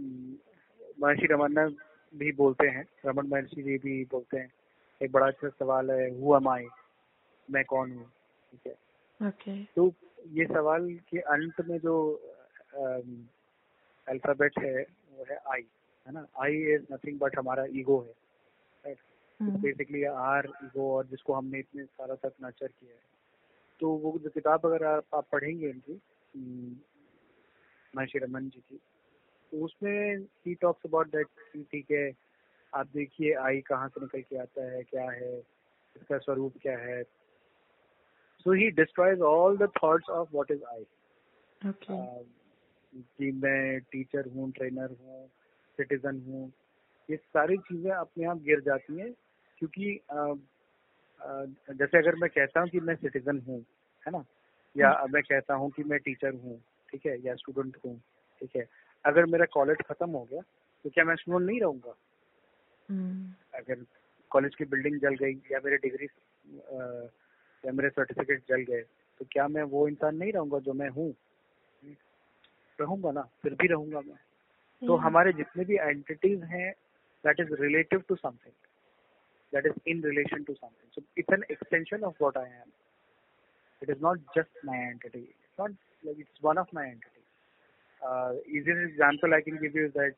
Speaker 5: महर्षि रमन भी बोलते हैं रमन महर्षि जी भी बोलते हैं एक बड़ा अच्छा सवाल है हु एम आई मैं कौन हूँ? ठीक है. तो ये सवाल के अंत में जो अल्फ़ाबेट है वो है आई है ना? आई इज़ नथिंग बट हमारा ईगो है. बेसिकली आर ईगो और जिसको हमने इतने सारा तक नर्चर किया है। तो वो जो किताब अगर आप, आप पढ़ेंगे इनकी हम्म, महर्षि रमन जी की तो उसमें ही टॉक्स अबाउट दैट ठीक है आप देखिए आई कहाँ से निकल के आता है क्या है इसका स्वरूप क्या है। So he destroys all the thoughts of what is I
Speaker 1: Okay.
Speaker 5: कि मैं टीचर हूँ ट्रेनर हूँ सिटीजन हूँ ये सारी चीज़ें अपने आप गिर जाती हैं क्योंकि अ, अ, जैसे अगर मैं कहता हूँ कि मैं सिटीजन हूँ है ना या मैं कहता हूँ कि मैं टीचर हूँ ठीक है या स्टूडेंट हूँ ठीक है अगर मेरा कॉलेज खत्म हो गया तो क्या मैं स्टूडेंट नहीं रहूँगा?
Speaker 1: Hmm.
Speaker 5: अगर कॉलेज की बिल्डिंग जल गई या मेरे डिग्री या मेरे सर्टिफिकेट जल गए तो क्या मैं वो इंसान नहीं रहूँगा जो मैं हूँ? रहूँगा ना फिर भी रहूँगा मैं। तो
Speaker 1: Yeah.
Speaker 5: हमारे जितने भी एंटिटीज हैं that is relative to something that is in relation to something so it's an extension of what I am it is not just my entity it's not like it's one of my entity easiest example I can give you is that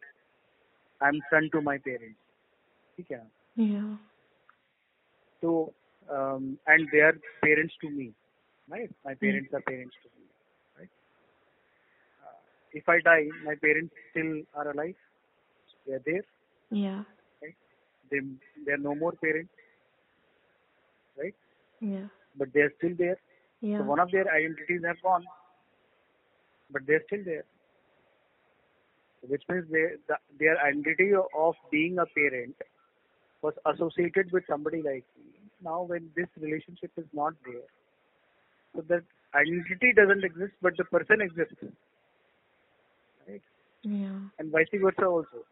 Speaker 5: I'm son to my parents. ठीक है
Speaker 1: Yeah.
Speaker 5: So um, and they are parents to me, right? My parents are parents to me, right? Uh, if I die, my parents still are alive. They are there,
Speaker 1: Yeah.
Speaker 5: right? They they are no more parents, right?
Speaker 1: Yeah.
Speaker 5: But they are still there.
Speaker 1: Yeah.
Speaker 5: So one of their identities have gone, but they are still there. Which means they, the, their identity of being a parent was associated with somebody like me. Now, when this relationship is not there, so that identity doesn't exist, but the person exists, right?
Speaker 1: Yeah.
Speaker 5: And vice versa also,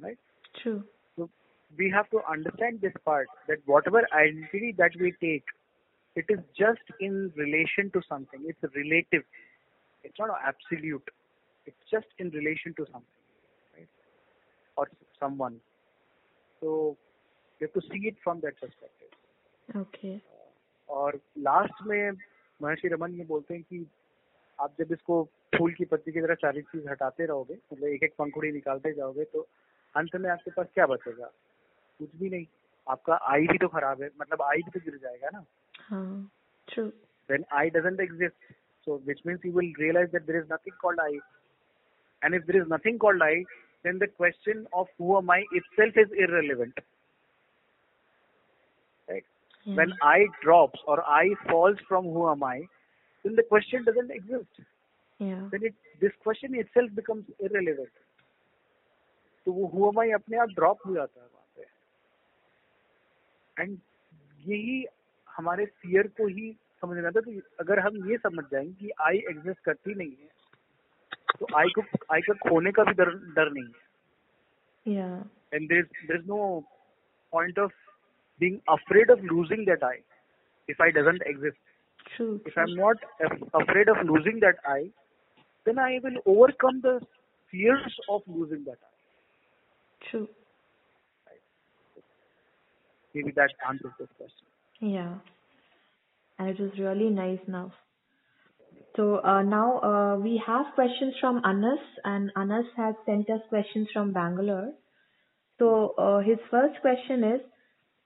Speaker 5: right?
Speaker 1: True.
Speaker 5: So we have to understand this part that whatever identity that we take, it is just in relation to something. It's relative. It's not absolute. it's just in relation to something right? Or someone. So you have to see it from that perspective.
Speaker 1: Okay.
Speaker 5: और last में महर्षि रमन ये बोलते हैं कि आप जब इसको फूल की पत्ती की तरह चालीस चीज़ हटाते रहोगे मतलब एक एक पंखुड़ी निकालते जाओगे तो अंत में आपके पास क्या बचेगा? कुछ भी नहीं। आपका आई भी तो खराब है मतलब आई भी तो गिर जाएगा ना।
Speaker 1: True
Speaker 5: then I doesn't exist so which means you will realize that there is nothing called I And if there is nothing called I, then the question of who am I itself is irrelevant. Right?
Speaker 1: Yeah.
Speaker 5: When I drops or I falls from who am I, then the question doesn't exist.
Speaker 1: Yeah.
Speaker 5: Then it this question itself becomes irrelevant. तो वो who am I अपने आप drop हो जाता है वहाँ पे and यही हमारे फियर को ही समझना था तो अगर हम ये समझ जाएँगे कि आई एग्जिस्ट करती नहीं है तो आई को आई का खोने का भी डर डर नहीं है
Speaker 1: Yeah.
Speaker 5: and there is there is no point of being afraid of losing that eye if I doesn't exist.
Speaker 1: True.
Speaker 5: If
Speaker 1: true.
Speaker 5: I'm not af- afraid of losing that eye, then I will overcome the fears of losing that eye.
Speaker 1: True.
Speaker 5: Maybe that answers this question.
Speaker 1: Yeah. And it was really nice now. So uh, now uh, we have questions from Anas, and Anas has sent us questions from Bangalore. So uh, his first question is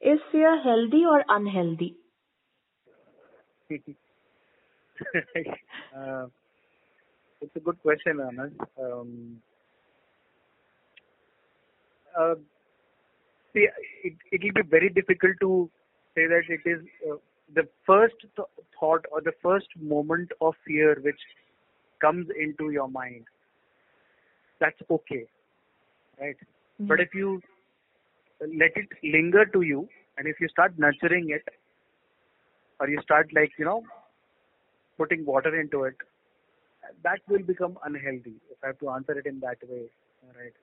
Speaker 1: Is fear healthy or unhealthy?
Speaker 5: uh, it's a good question, Anand. Um, uh, see, it it will be very difficult to say that it is uh, the first th- thought or the first moment of fear which comes into your mind. That's okay, right? But if you let it linger to you, and if you start nurturing it, or you start like you know putting water into it, that will become unhealthy. If I have to answer it in that way, right?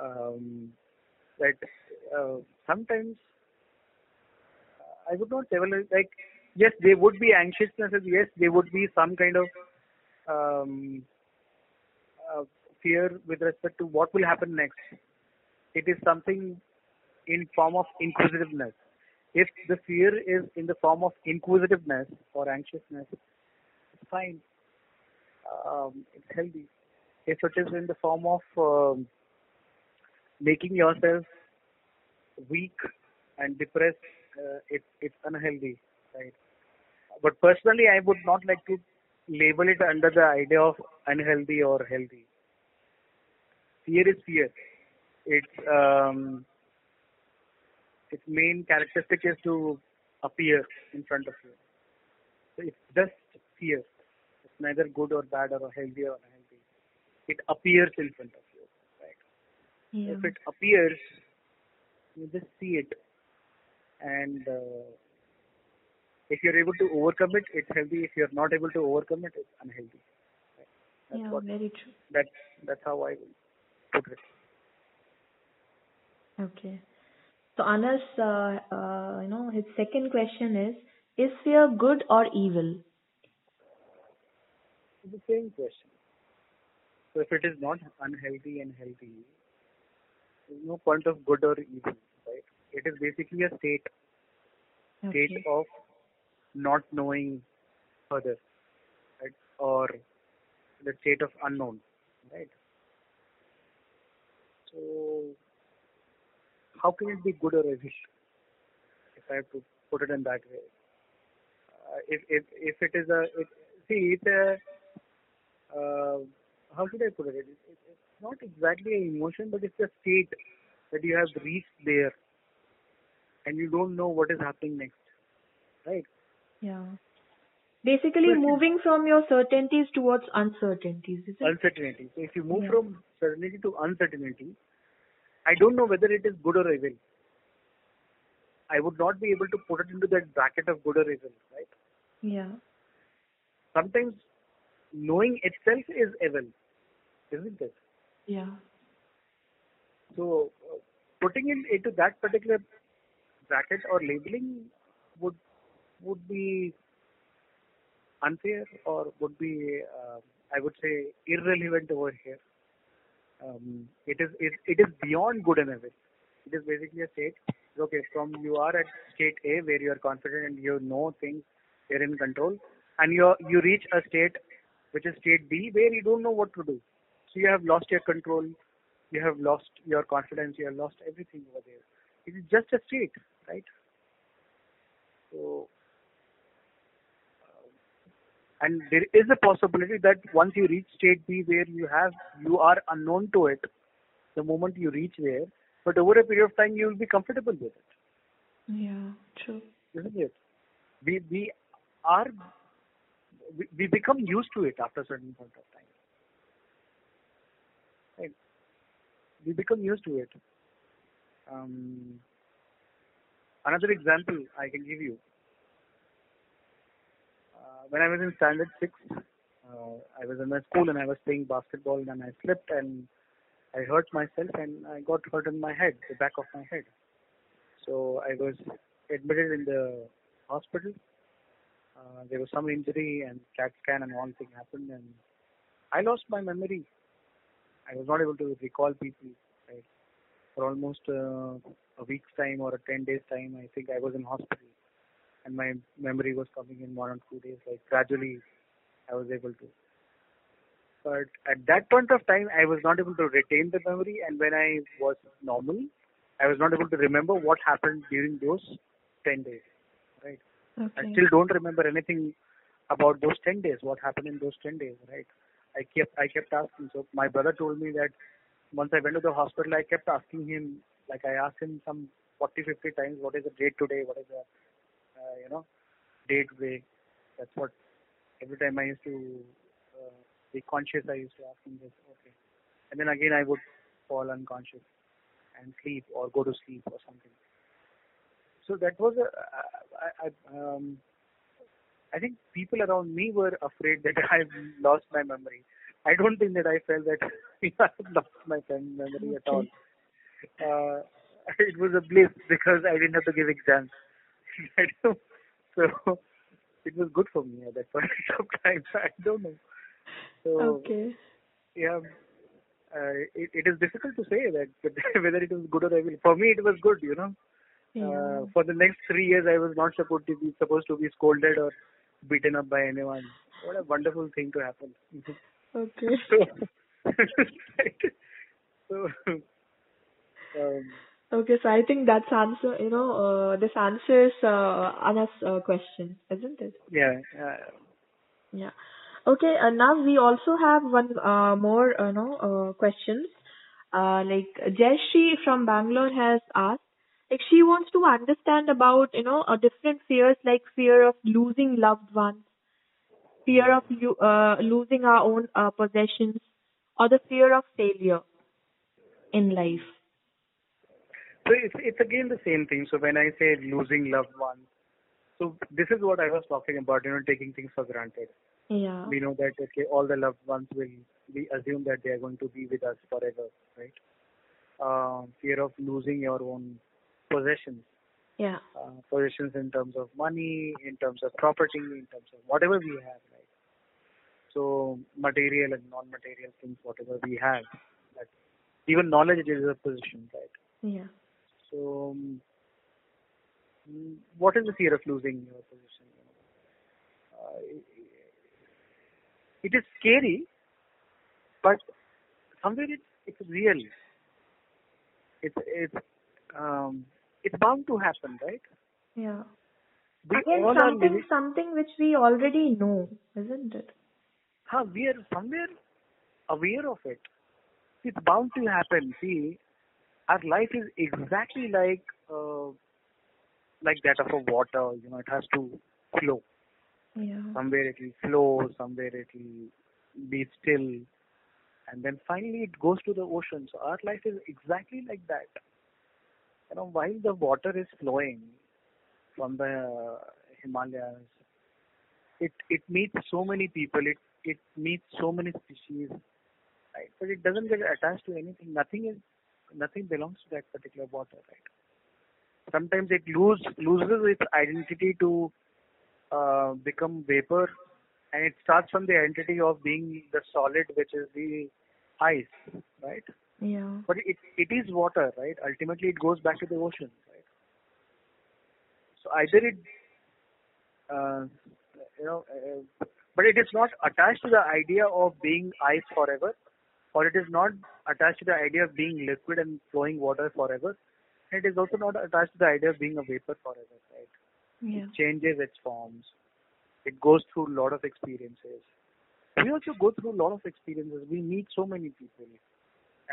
Speaker 5: Um, that uh, sometimes I would not tell it like yes, there would be anxiousness. Yes, there would be some kind of um, uh, fear with respect to what will happen next. It is something in form of inquisitiveness. If the fear is in the form of inquisitiveness or anxiousness, fine. Um, it's healthy. If it is in the form of um, making yourself weak and depressed, uh, it, it's unhealthy, right? But personally, I would not like to label it under the idea of unhealthy or healthy. Fear is fear. Its um, its main characteristic is to appear in front of you. So it's just fear. It's neither good or bad or healthy or unhealthy. It appears in front of you, right?
Speaker 1: Yeah.
Speaker 5: If it appears, you just see it, and uh, if you're able to overcome it, it's healthy. If you're not able to overcome it, it's unhealthy. Right? That's
Speaker 1: Yeah,
Speaker 5: what
Speaker 1: very true.
Speaker 5: that that's how I put it.
Speaker 1: Okay. So Anas, uh, uh, you know, his second question is: Is fear good or evil?
Speaker 5: It's the same question. So if it is not unhealthy and healthy, there's no point of good or evil? It is basically a state, state of not knowing further, right? Or the state of unknown, right? So how can it be good or evil? If I have to put it in that way, uh, if if if it is a it, see it's a uh, how should I put it? It's not exactly an emotion, but it's a state that you have reached there, and you don't know what is happening next, right?
Speaker 1: Yeah. Basically, moving from your certainties towards uncertainties, is it?
Speaker 5: Uncertainty. So if you move
Speaker 1: Yeah.
Speaker 5: from certainty to uncertainty, I don't know whether it is good or evil. I would not be able to put it into that bracket of good or evil, right?
Speaker 1: Yeah.
Speaker 5: Sometimes knowing itself is evil, isn't it?
Speaker 1: Yeah.
Speaker 5: So uh, putting it into that particular bracket or labeling would would be unfair or would be uh, I would say irrelevant over here. Um, it is it, it is beyond good and evil. It is basically a state. Okay, from you are at state A where you are confident and you know things, you're in control, and you you reach a state which is state B where you don't know what to do. So you have lost your control, you have lost your confidence, you have lost everything over there. It is just a state, right? So, uh, and there is a possibility that once you reach state B where you have you are unknown to it, the moment you reach there, but over a period of time you will be comfortable with it,
Speaker 1: Yeah. True.
Speaker 5: isn't it? We we are we, we become used to it after a certain point of time. Right? We become used to it. Um, another example I can give you. Uh, when I was in standard six, uh, I was in my school and I was playing basketball and I slipped and I hurt myself and I got hurt in my head, the back of my head. So I was admitted in the hospital. Uh, there was some injury and CAT scan and all thing happened and I lost my memory. I was not able to recall people. Right? For almost uh, a week's time or a 10 days time, I think I was in hospital and my memory was coming in one or two days. Like gradually, I was able to. But at that point of time, I was not able to retain the memory, and when I was normal, I was not able to remember what happened during those 10 days. Right?
Speaker 1: Okay.
Speaker 5: I still don't remember anything about those 10 days, what happened in those 10 days, right? I kept, I kept asking. So my brother told me that once I went to the hospital, I kept asking him, like I asked him some 40, 50 times, what is the date today? What is the, uh, you know, date today? That's what, every time I used to uh, be conscious, I used to ask him this, okay. And then again, I would fall unconscious and sleep or go to sleep or something. So that was a, I, I, um, I think people around me were afraid that I've lost my memory. I don't think that I felt that I've lost my fam- memory at all. Uh, it was a bliss because I didn't have to give exams. so it was good for me at that point of time. I don't know. So
Speaker 1: Okay.
Speaker 5: yeah, uh, it, it is difficult to say that whether it was good or evil. For me, it was good. You know,
Speaker 1: Yeah.
Speaker 5: uh, for the next three years, I was not supposed to be supposed to be scolded or beaten up by anyone. What a wonderful thing to happen.
Speaker 1: Okay.
Speaker 5: so, so um,
Speaker 1: Okay, so I think that's answer, you know, uh, this answers uh, Anas' uh, question, isn't it?
Speaker 5: yeah, uh,
Speaker 1: Yeah. Okay, uh, now we also have one uh, more, uh, no, uh, questions. Uh, like Jayashree from Bangalore has asked, like she wants to understand about, you know, uh, different fears like fear of losing loved ones, fear of uh, losing our own uh, possessions, or the fear of failure in life.
Speaker 5: So it's it's again the same thing. So when I say losing loved ones, so this is what I was talking about. You know, taking things for granted.
Speaker 1: Yeah.
Speaker 5: We know that okay, all the loved ones will we assume that they are going to be with us forever, right? Uh, fear of losing your own possessions,
Speaker 1: Yeah.
Speaker 5: uh, possessions in terms of money, in terms of property, in terms of whatever we have, right? So material and non-material things, whatever we have, even knowledge is a position, right?
Speaker 1: Yeah.
Speaker 5: So, um, what is the fear of losing your position? Uh, it is scary, but somewhere it, it's real. It's it's um, it's bound to happen, right?
Speaker 1: Yeah.
Speaker 5: We
Speaker 1: Again, something
Speaker 5: living.
Speaker 1: something which we already know, isn't it?
Speaker 5: Huh, we are somewhere aware of it. It's bound to happen. See, our life is exactly like uh, like that of a water. You know, it has to flow.
Speaker 1: Yeah.
Speaker 5: Somewhere it will flow, somewhere it will be still, and then finally it goes to the ocean. So our life is exactly like that. You know, while the water is flowing from the Himalayas, it it meets so many people. It it meets so many species, right? But it doesn't get attached to anything. Nothing is nothing belongs to that particular water, right? Sometimes it lose loses its identity to uh, become vapor and it starts from the identity of being the solid which is the ice right
Speaker 1: Yeah.
Speaker 5: but it it is water right ultimately it goes back to the ocean right so either it uh, you know uh, but it is not attached to the idea of being ice forever or it is not attached to the idea of being liquid and flowing water forever it is also not attached to the idea of being a vapor forever right
Speaker 1: Yeah.
Speaker 5: it changes its forms. It goes through a lot of experiences. We also go through a lot of experiences. We meet so many people,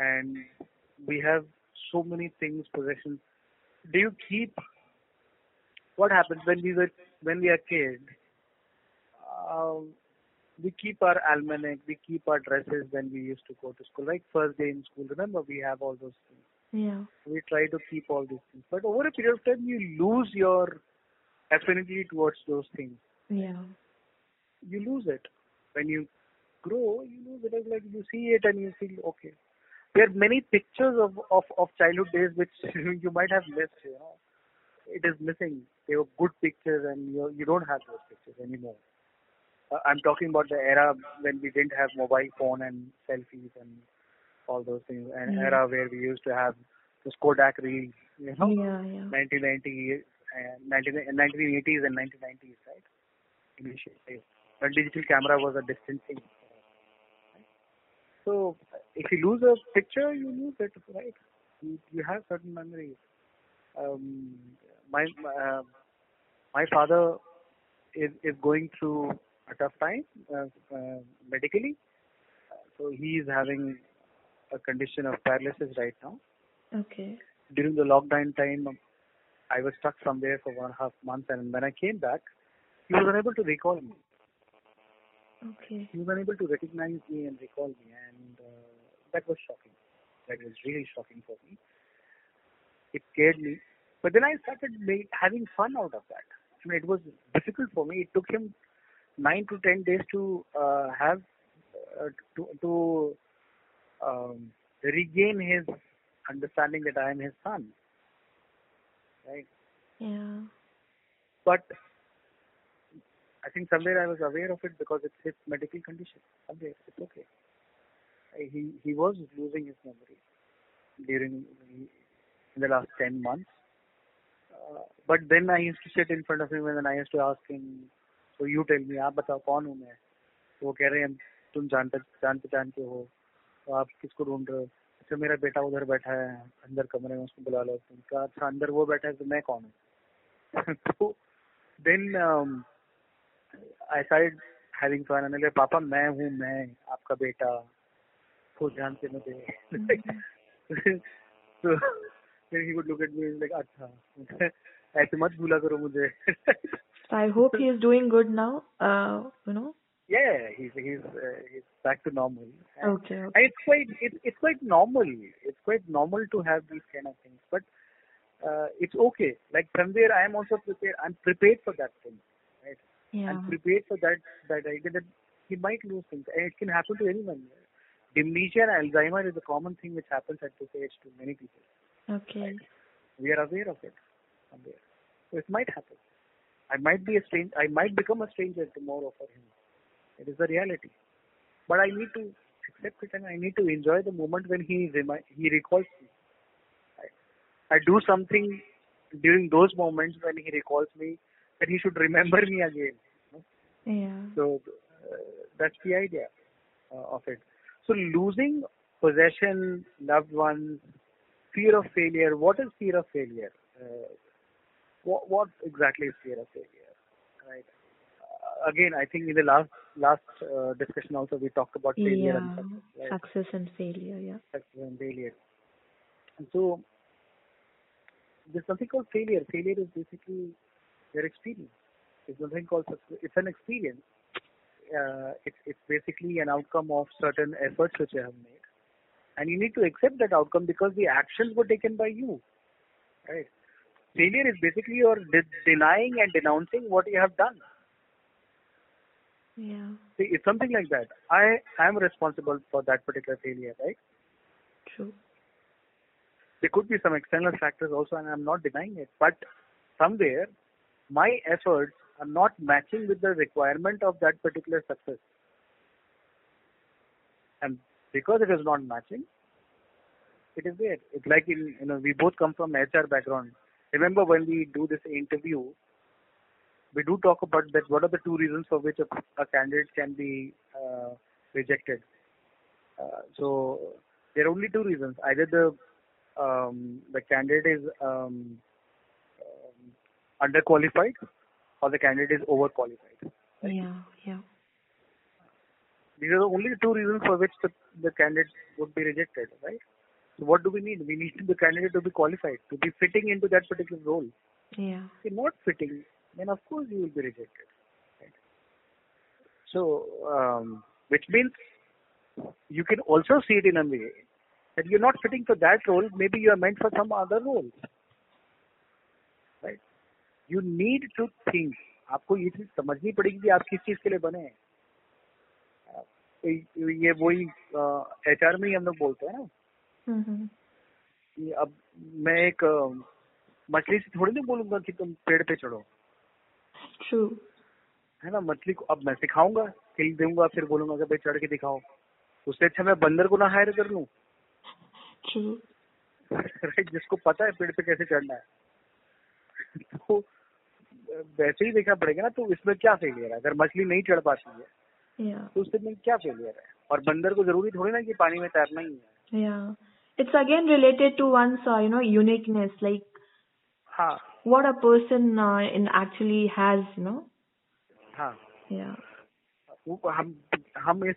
Speaker 5: and we have so many things, possessions. Do you keep? What happens when we were when we are kids? Um, we keep our almanac, we keep our dresses when we used to go to school. Like first day in school, remember we have all those things
Speaker 1: Yeah.
Speaker 5: we try to keep all these things. But over a period of time, you lose your affinity towards those things.
Speaker 1: Yeah.
Speaker 5: You lose it. When you grow, you lose it. It's like you see it and you feel okay. There are many pictures of, of, of childhood days which you might have missed. You know, it is missing. They were good pictures, and you you don't have those pictures anymore. Uh, I'm talking about the era when we didn't have mobile phone and selfies and all those things. and
Speaker 1: Yeah.
Speaker 5: era where we used to have the Kodak reels. You know,
Speaker 1: Yeah. Yeah.
Speaker 5: 1990, uh, 19, 1980s and 1990s, right? Initially, when digital camera was a distant thing. So if you lose a picture, you lose it, right? You, you have certain memories. Um, my uh, my father is is going through a tough time uh, uh, medically, so he is having a condition of paralysis right now
Speaker 1: Okay.
Speaker 5: during the lockdown time, I was stuck somewhere for one and a half months, and when I came back, he was unable to recall me.
Speaker 1: Okay.
Speaker 5: He was unable to recognize me and recall me, and uh, that was shocking. That was really shocking for me. It scared me, but then I started having fun out of that. I mean, it was difficult for me. It took him nine to ten days to uh, have uh, to to um, regain his understanding that I am his son. Right.
Speaker 1: Yeah.
Speaker 5: But I think somewhere I was aware of it because it's his medical condition. Somewhere it's okay. he he was losing his memory during in the last 10 months. Uh, but then I used to sit in front of him and then I used to ask him, so you tell me, आप बताओ कौन हूँ मैं? तो वो कह रहे हैं तुम जान जान पहचान के हो। तो आप किसको ढूंढ रहे हो? अच्छा मेरा बेटा उधर बैठा है अंदर कमरे में उसको बुला लो। तुम अच्छा अंदर वो बैठा है तो मैं कौन हूँ? तो then I said having fun मैंने पापा मैं हूँ मैं आपका बेटा। वो जानते मुझे तो he would look at me and like अच्छा ऐसे मत भूला करो मुझे।
Speaker 1: So I hope he is doing good now. Uh, you know.
Speaker 5: yeah he's he's uh, he's back to normal and,
Speaker 1: Okay. okay.
Speaker 5: and it's quite it, it's quite normal it's quite normal to have these kind of things but uh, it's okay like somewhere i am also prepared i'm prepared for that thing right
Speaker 1: Yeah.
Speaker 5: i'm prepared for that that idea that he might lose things and it can happen to anyone dementia and alzheimer is a common thing which happens at this age to many people
Speaker 1: Okay.
Speaker 5: we are aware of it somewhere. So it might happen. I might be a strange. I might become a stranger tomorrow for him. It is the reality. But I need to accept it and I need to enjoy the moment when he remi- he recalls me. I, I do something during those moments when he recalls me that he should remember me again.
Speaker 1: Yeah.
Speaker 5: So uh, that's the idea uh, of it. So losing possession, loved ones, fear of failure. What is fear of failure? Uh, what, what exactly is fear of failure? Right. Uh, again, I think in the last last uh, discussion also we talked about failure
Speaker 1: Yeah.
Speaker 5: and success, right?
Speaker 1: Success and failure. Yeah.
Speaker 5: success and failure. And so there's something called failure. Failure is basically your experience. There's nothing called success. It's an experience. Uh, it's it's basically an outcome of certain efforts which you have made, and you need to accept that outcome because the actions were taken by you. Right. Failure is basically your de- denying and denouncing what you have done.
Speaker 1: Yeah.
Speaker 5: See, it's something like that. I am responsible for that particular failure, right?
Speaker 1: True.
Speaker 5: there could be some external factors also and i'm not denying it but somewhere my efforts are not matching with the requirement of that particular success and because it is not matching it is there it's like in you know we both come from hr background remember when we do this interview we do talk about that what are the two reasons for which a, a candidate can be uh, rejected uh, so there are only two reasons either the um, the candidate is um, um, underqualified or the candidate is overqualified.
Speaker 1: Yeah. Yeah.
Speaker 5: These are the only two reasons for which the, the candidate would be rejected, right? So what do we need? We need the candidate to be qualified, to be fitting into that particular role.
Speaker 1: Yeah.
Speaker 5: If you're not fitting, then of course you will be rejected. Right? So, um, which means you can also see it in a way that you're not fitting for that role, maybe you are meant for some other role. Right? You need to think. आपको ये चीज समझनी पड़ेगी कि आप किस चीज के लिए बने हैं तो ये वही एच आर में ही हम लोग बोलते हैं ना
Speaker 1: Mm-hmm.
Speaker 5: कि अब मैं एक मछली से थोड़ी ना बोलूँगा कि तुम पेड़ पे चढ़ो।
Speaker 1: True.
Speaker 5: है ना मछली को अब मैं सिखाऊँगा हिल दूँगा फिर बोलूँगा कि भाई चढ़ के दिखाओ। उससे अच्छा मैं बंदर को ना हायर कर लूँ। राइट जिसको पता है पेड़ पे कैसे चढ़ना है। तो वैसे ही देखना पड़ेगा ना तो इसमें क्या फेलियर है? अगर मछली नहीं चढ़ पाती है
Speaker 1: Yeah.
Speaker 5: तो उससे में क्या फेलियर है? और बंदर को ज़रूरी थोड़ी ना कि पानी में तैरना ही है।
Speaker 1: Yeah. It's again related to one's, uh, you know, uniqueness, like
Speaker 5: हाँ
Speaker 1: what a person uh, in actually has, you know.
Speaker 5: हाँ
Speaker 1: Yeah.
Speaker 5: वो हम हम इस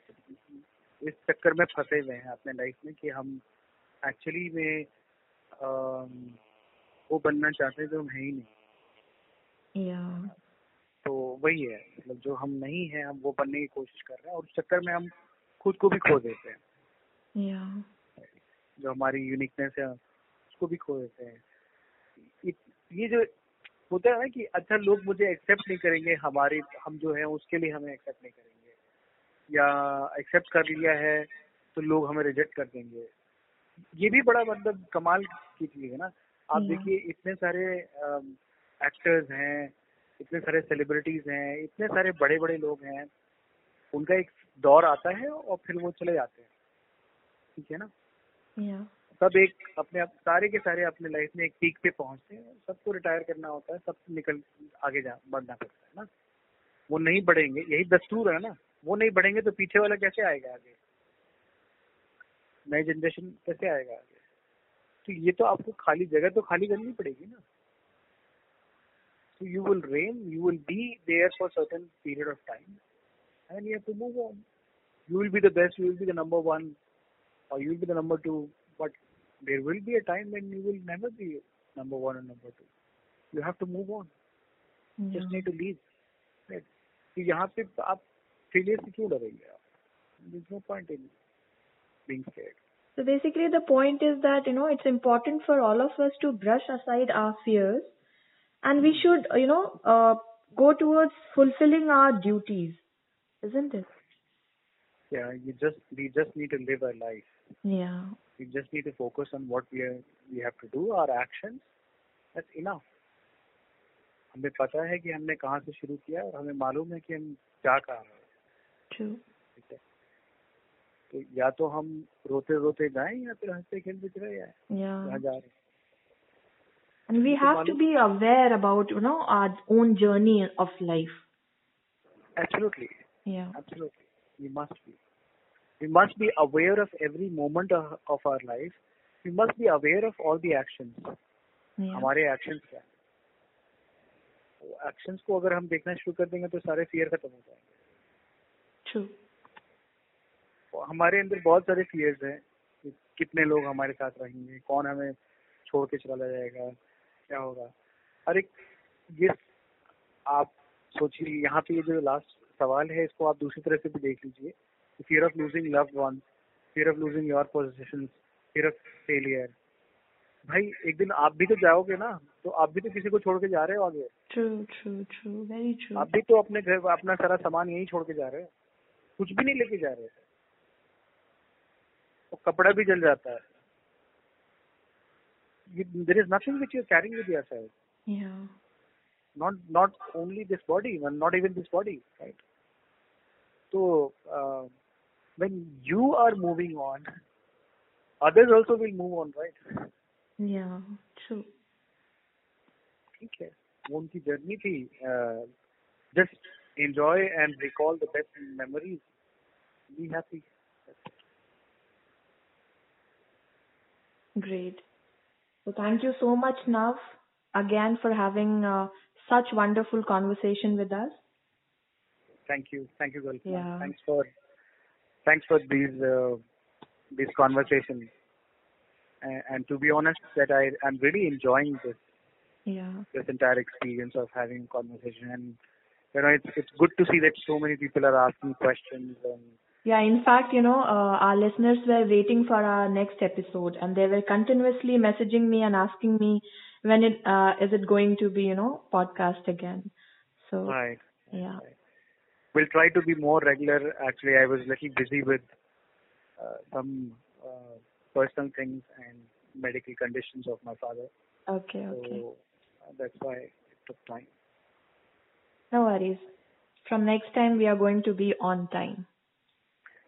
Speaker 5: इस चक्कर में फंसे हुए हैं अपने लाइफ में कि हम एक्चुअली में वो बनना चाहते हैं जो हम है ही नहीं
Speaker 1: Yeah.
Speaker 5: तो वही है मतलब जो हम नहीं है हम वो बनने की कोशिश कर रहे हैं और उस चक्कर में हम खुद को भी खो देते हैं
Speaker 1: Yeah.
Speaker 5: जो हमारी यूनिकनेस है उसको भी खो देते हैं। ये- जो होता है ना कि अच्छा लोग मुझे एक्सेप्ट नहीं करेंगे हमारे हम जो है उसके लिए हमें एक्सेप्ट नहीं करेंगे। या एक्सेप्ट कर लिया है तो लोग हमें रिजेक्ट कर देंगे। ये भी बड़ा मतलब कमाल की चीज़ है ना। आप देखिए इतने सारे एक्टर्स हैं इतने सारे सेलिब्रिटीज हैं इतने सारे बड़े बड़े लोग हैं। उनका एक दौर आता है और फिर वो चले जाते हैं। ठीक है ना. सब एक अपने आप सारे के सारे अपने लाइफ में एक पीक पे पहुँचते हैं सबको रिटायर करना होता है सब निकल आगे जा बढ़ना पड़ता है ना। वो नहीं बढ़ेंगे यही दस्तूर है ना। वो नहीं बढ़ेंगे तो पीछे वाला कैसे आएगा आगे? नई जनरेशन कैसे आएगा आगे? तो ये तो आपको खाली जगह तो खाली करनी पड़ेगी ना। So you will reign, you will be there for certain period of time, and you have to move on. You will be the best, you will be the number one, or you will be the number two, but there will be a time when you will never be number one and number two. You have to move on.
Speaker 1: Yeah.
Speaker 5: Just need to leave. Right? तो यहाँ पे आप failure से क्यों डरेंगे आप? There's no point in being scared.
Speaker 1: So basically, the point is that you know it's important for all of us to brush aside our fears, and we should you know uh, go towards fulfilling our duties, isn't it?
Speaker 5: Yeah, you just we just need to live our life.
Speaker 1: Yeah.
Speaker 5: We just need to focus on what we are, we have to do, our actions. That's enough. हमें पता है कि हमने कहाँ से शुरू किया और हमें मालूम है कि हम क्या कर रहे हैं
Speaker 1: True.
Speaker 5: ठीक है तो या तो हम रोते रोते जाएं या फिर हंसते खेलते चले जाएं
Speaker 1: Yeah.
Speaker 5: जहाँ जा रहे हैं
Speaker 1: And we
Speaker 5: तो
Speaker 1: have to
Speaker 5: मालूम-
Speaker 1: be aware about you know our own journey of life.
Speaker 5: Absolutely,
Speaker 1: Yeah.
Speaker 5: absolutely. We must be. We must be aware of every moment of, of our life. We must be aware of all the actions.
Speaker 1: Yeah.
Speaker 5: हमारे actions क्या actions को अगर हम देखना शुरू कर देंगे तो सारे फियर खत्म हो जाएँगे
Speaker 1: True.
Speaker 5: हमारे अंदर बहुत सारे फियर्स हैं कि कितने लोग हमारे साथ रहेंगे कौन हमें छोड़ के चला जाएगा क्या होगा हर एक ये आप सोचिए यहाँ पे ये जो लास्ट सवाल है इसको आप दूसरी तरह से भी देख लीजिए fear of losing love one fear of losing your position fear of failure भाई एक दिन आप भी तो जाओगे ना तो आप भी तो किसी को छोड़ के जा रहे हो आगे
Speaker 1: True. True. True. Very true.
Speaker 5: आप भी तो अपने घर अपना सारा सामान यहीं छोड़ के जा रहे हो कुछ भी नहीं लेके जा रहे तो कपड़ा भी जल जाता है there is nothing which you carrying with yourself
Speaker 1: Yeah.
Speaker 5: not not only this body and not even this body right so uh, when you are moving on others also will move on right
Speaker 1: Yeah. True.
Speaker 5: ठीक है वो उनकी journey थी just enjoy and recall the best memories be happy
Speaker 1: Great. So thank you so much, Nav, again for having uh, such wonderful conversation with us.
Speaker 5: thank you thank you Kalpana.
Speaker 1: Yeah.
Speaker 5: thanks for thanks for these uh, these conversations and, and to be honest that i i'm really enjoying this
Speaker 1: Yeah.
Speaker 5: this entire experience of having conversation and you know it's it's good to see that so many people are asking questions and
Speaker 1: Yeah, in fact, you know, uh, our listeners were waiting for our next episode and they were continuously messaging me and asking me when it uh, is it going to be, you know, podcast again. So,
Speaker 5: right
Speaker 1: yeah.
Speaker 5: We'll try to be more regular actually i was little busy with uh, some uh, personal things and medical conditions of my father
Speaker 1: Okay, okay.
Speaker 5: so uh, that's why it took time
Speaker 1: No worries. From next time, we are going to be on time.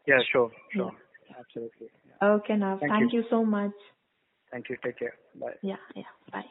Speaker 5: yeah sure sure absolutely yeah.
Speaker 1: Okay, now,
Speaker 5: Thank
Speaker 1: thank
Speaker 5: you.
Speaker 1: you so much.
Speaker 5: thank you take care bye
Speaker 1: Yeah, yeah. Bye.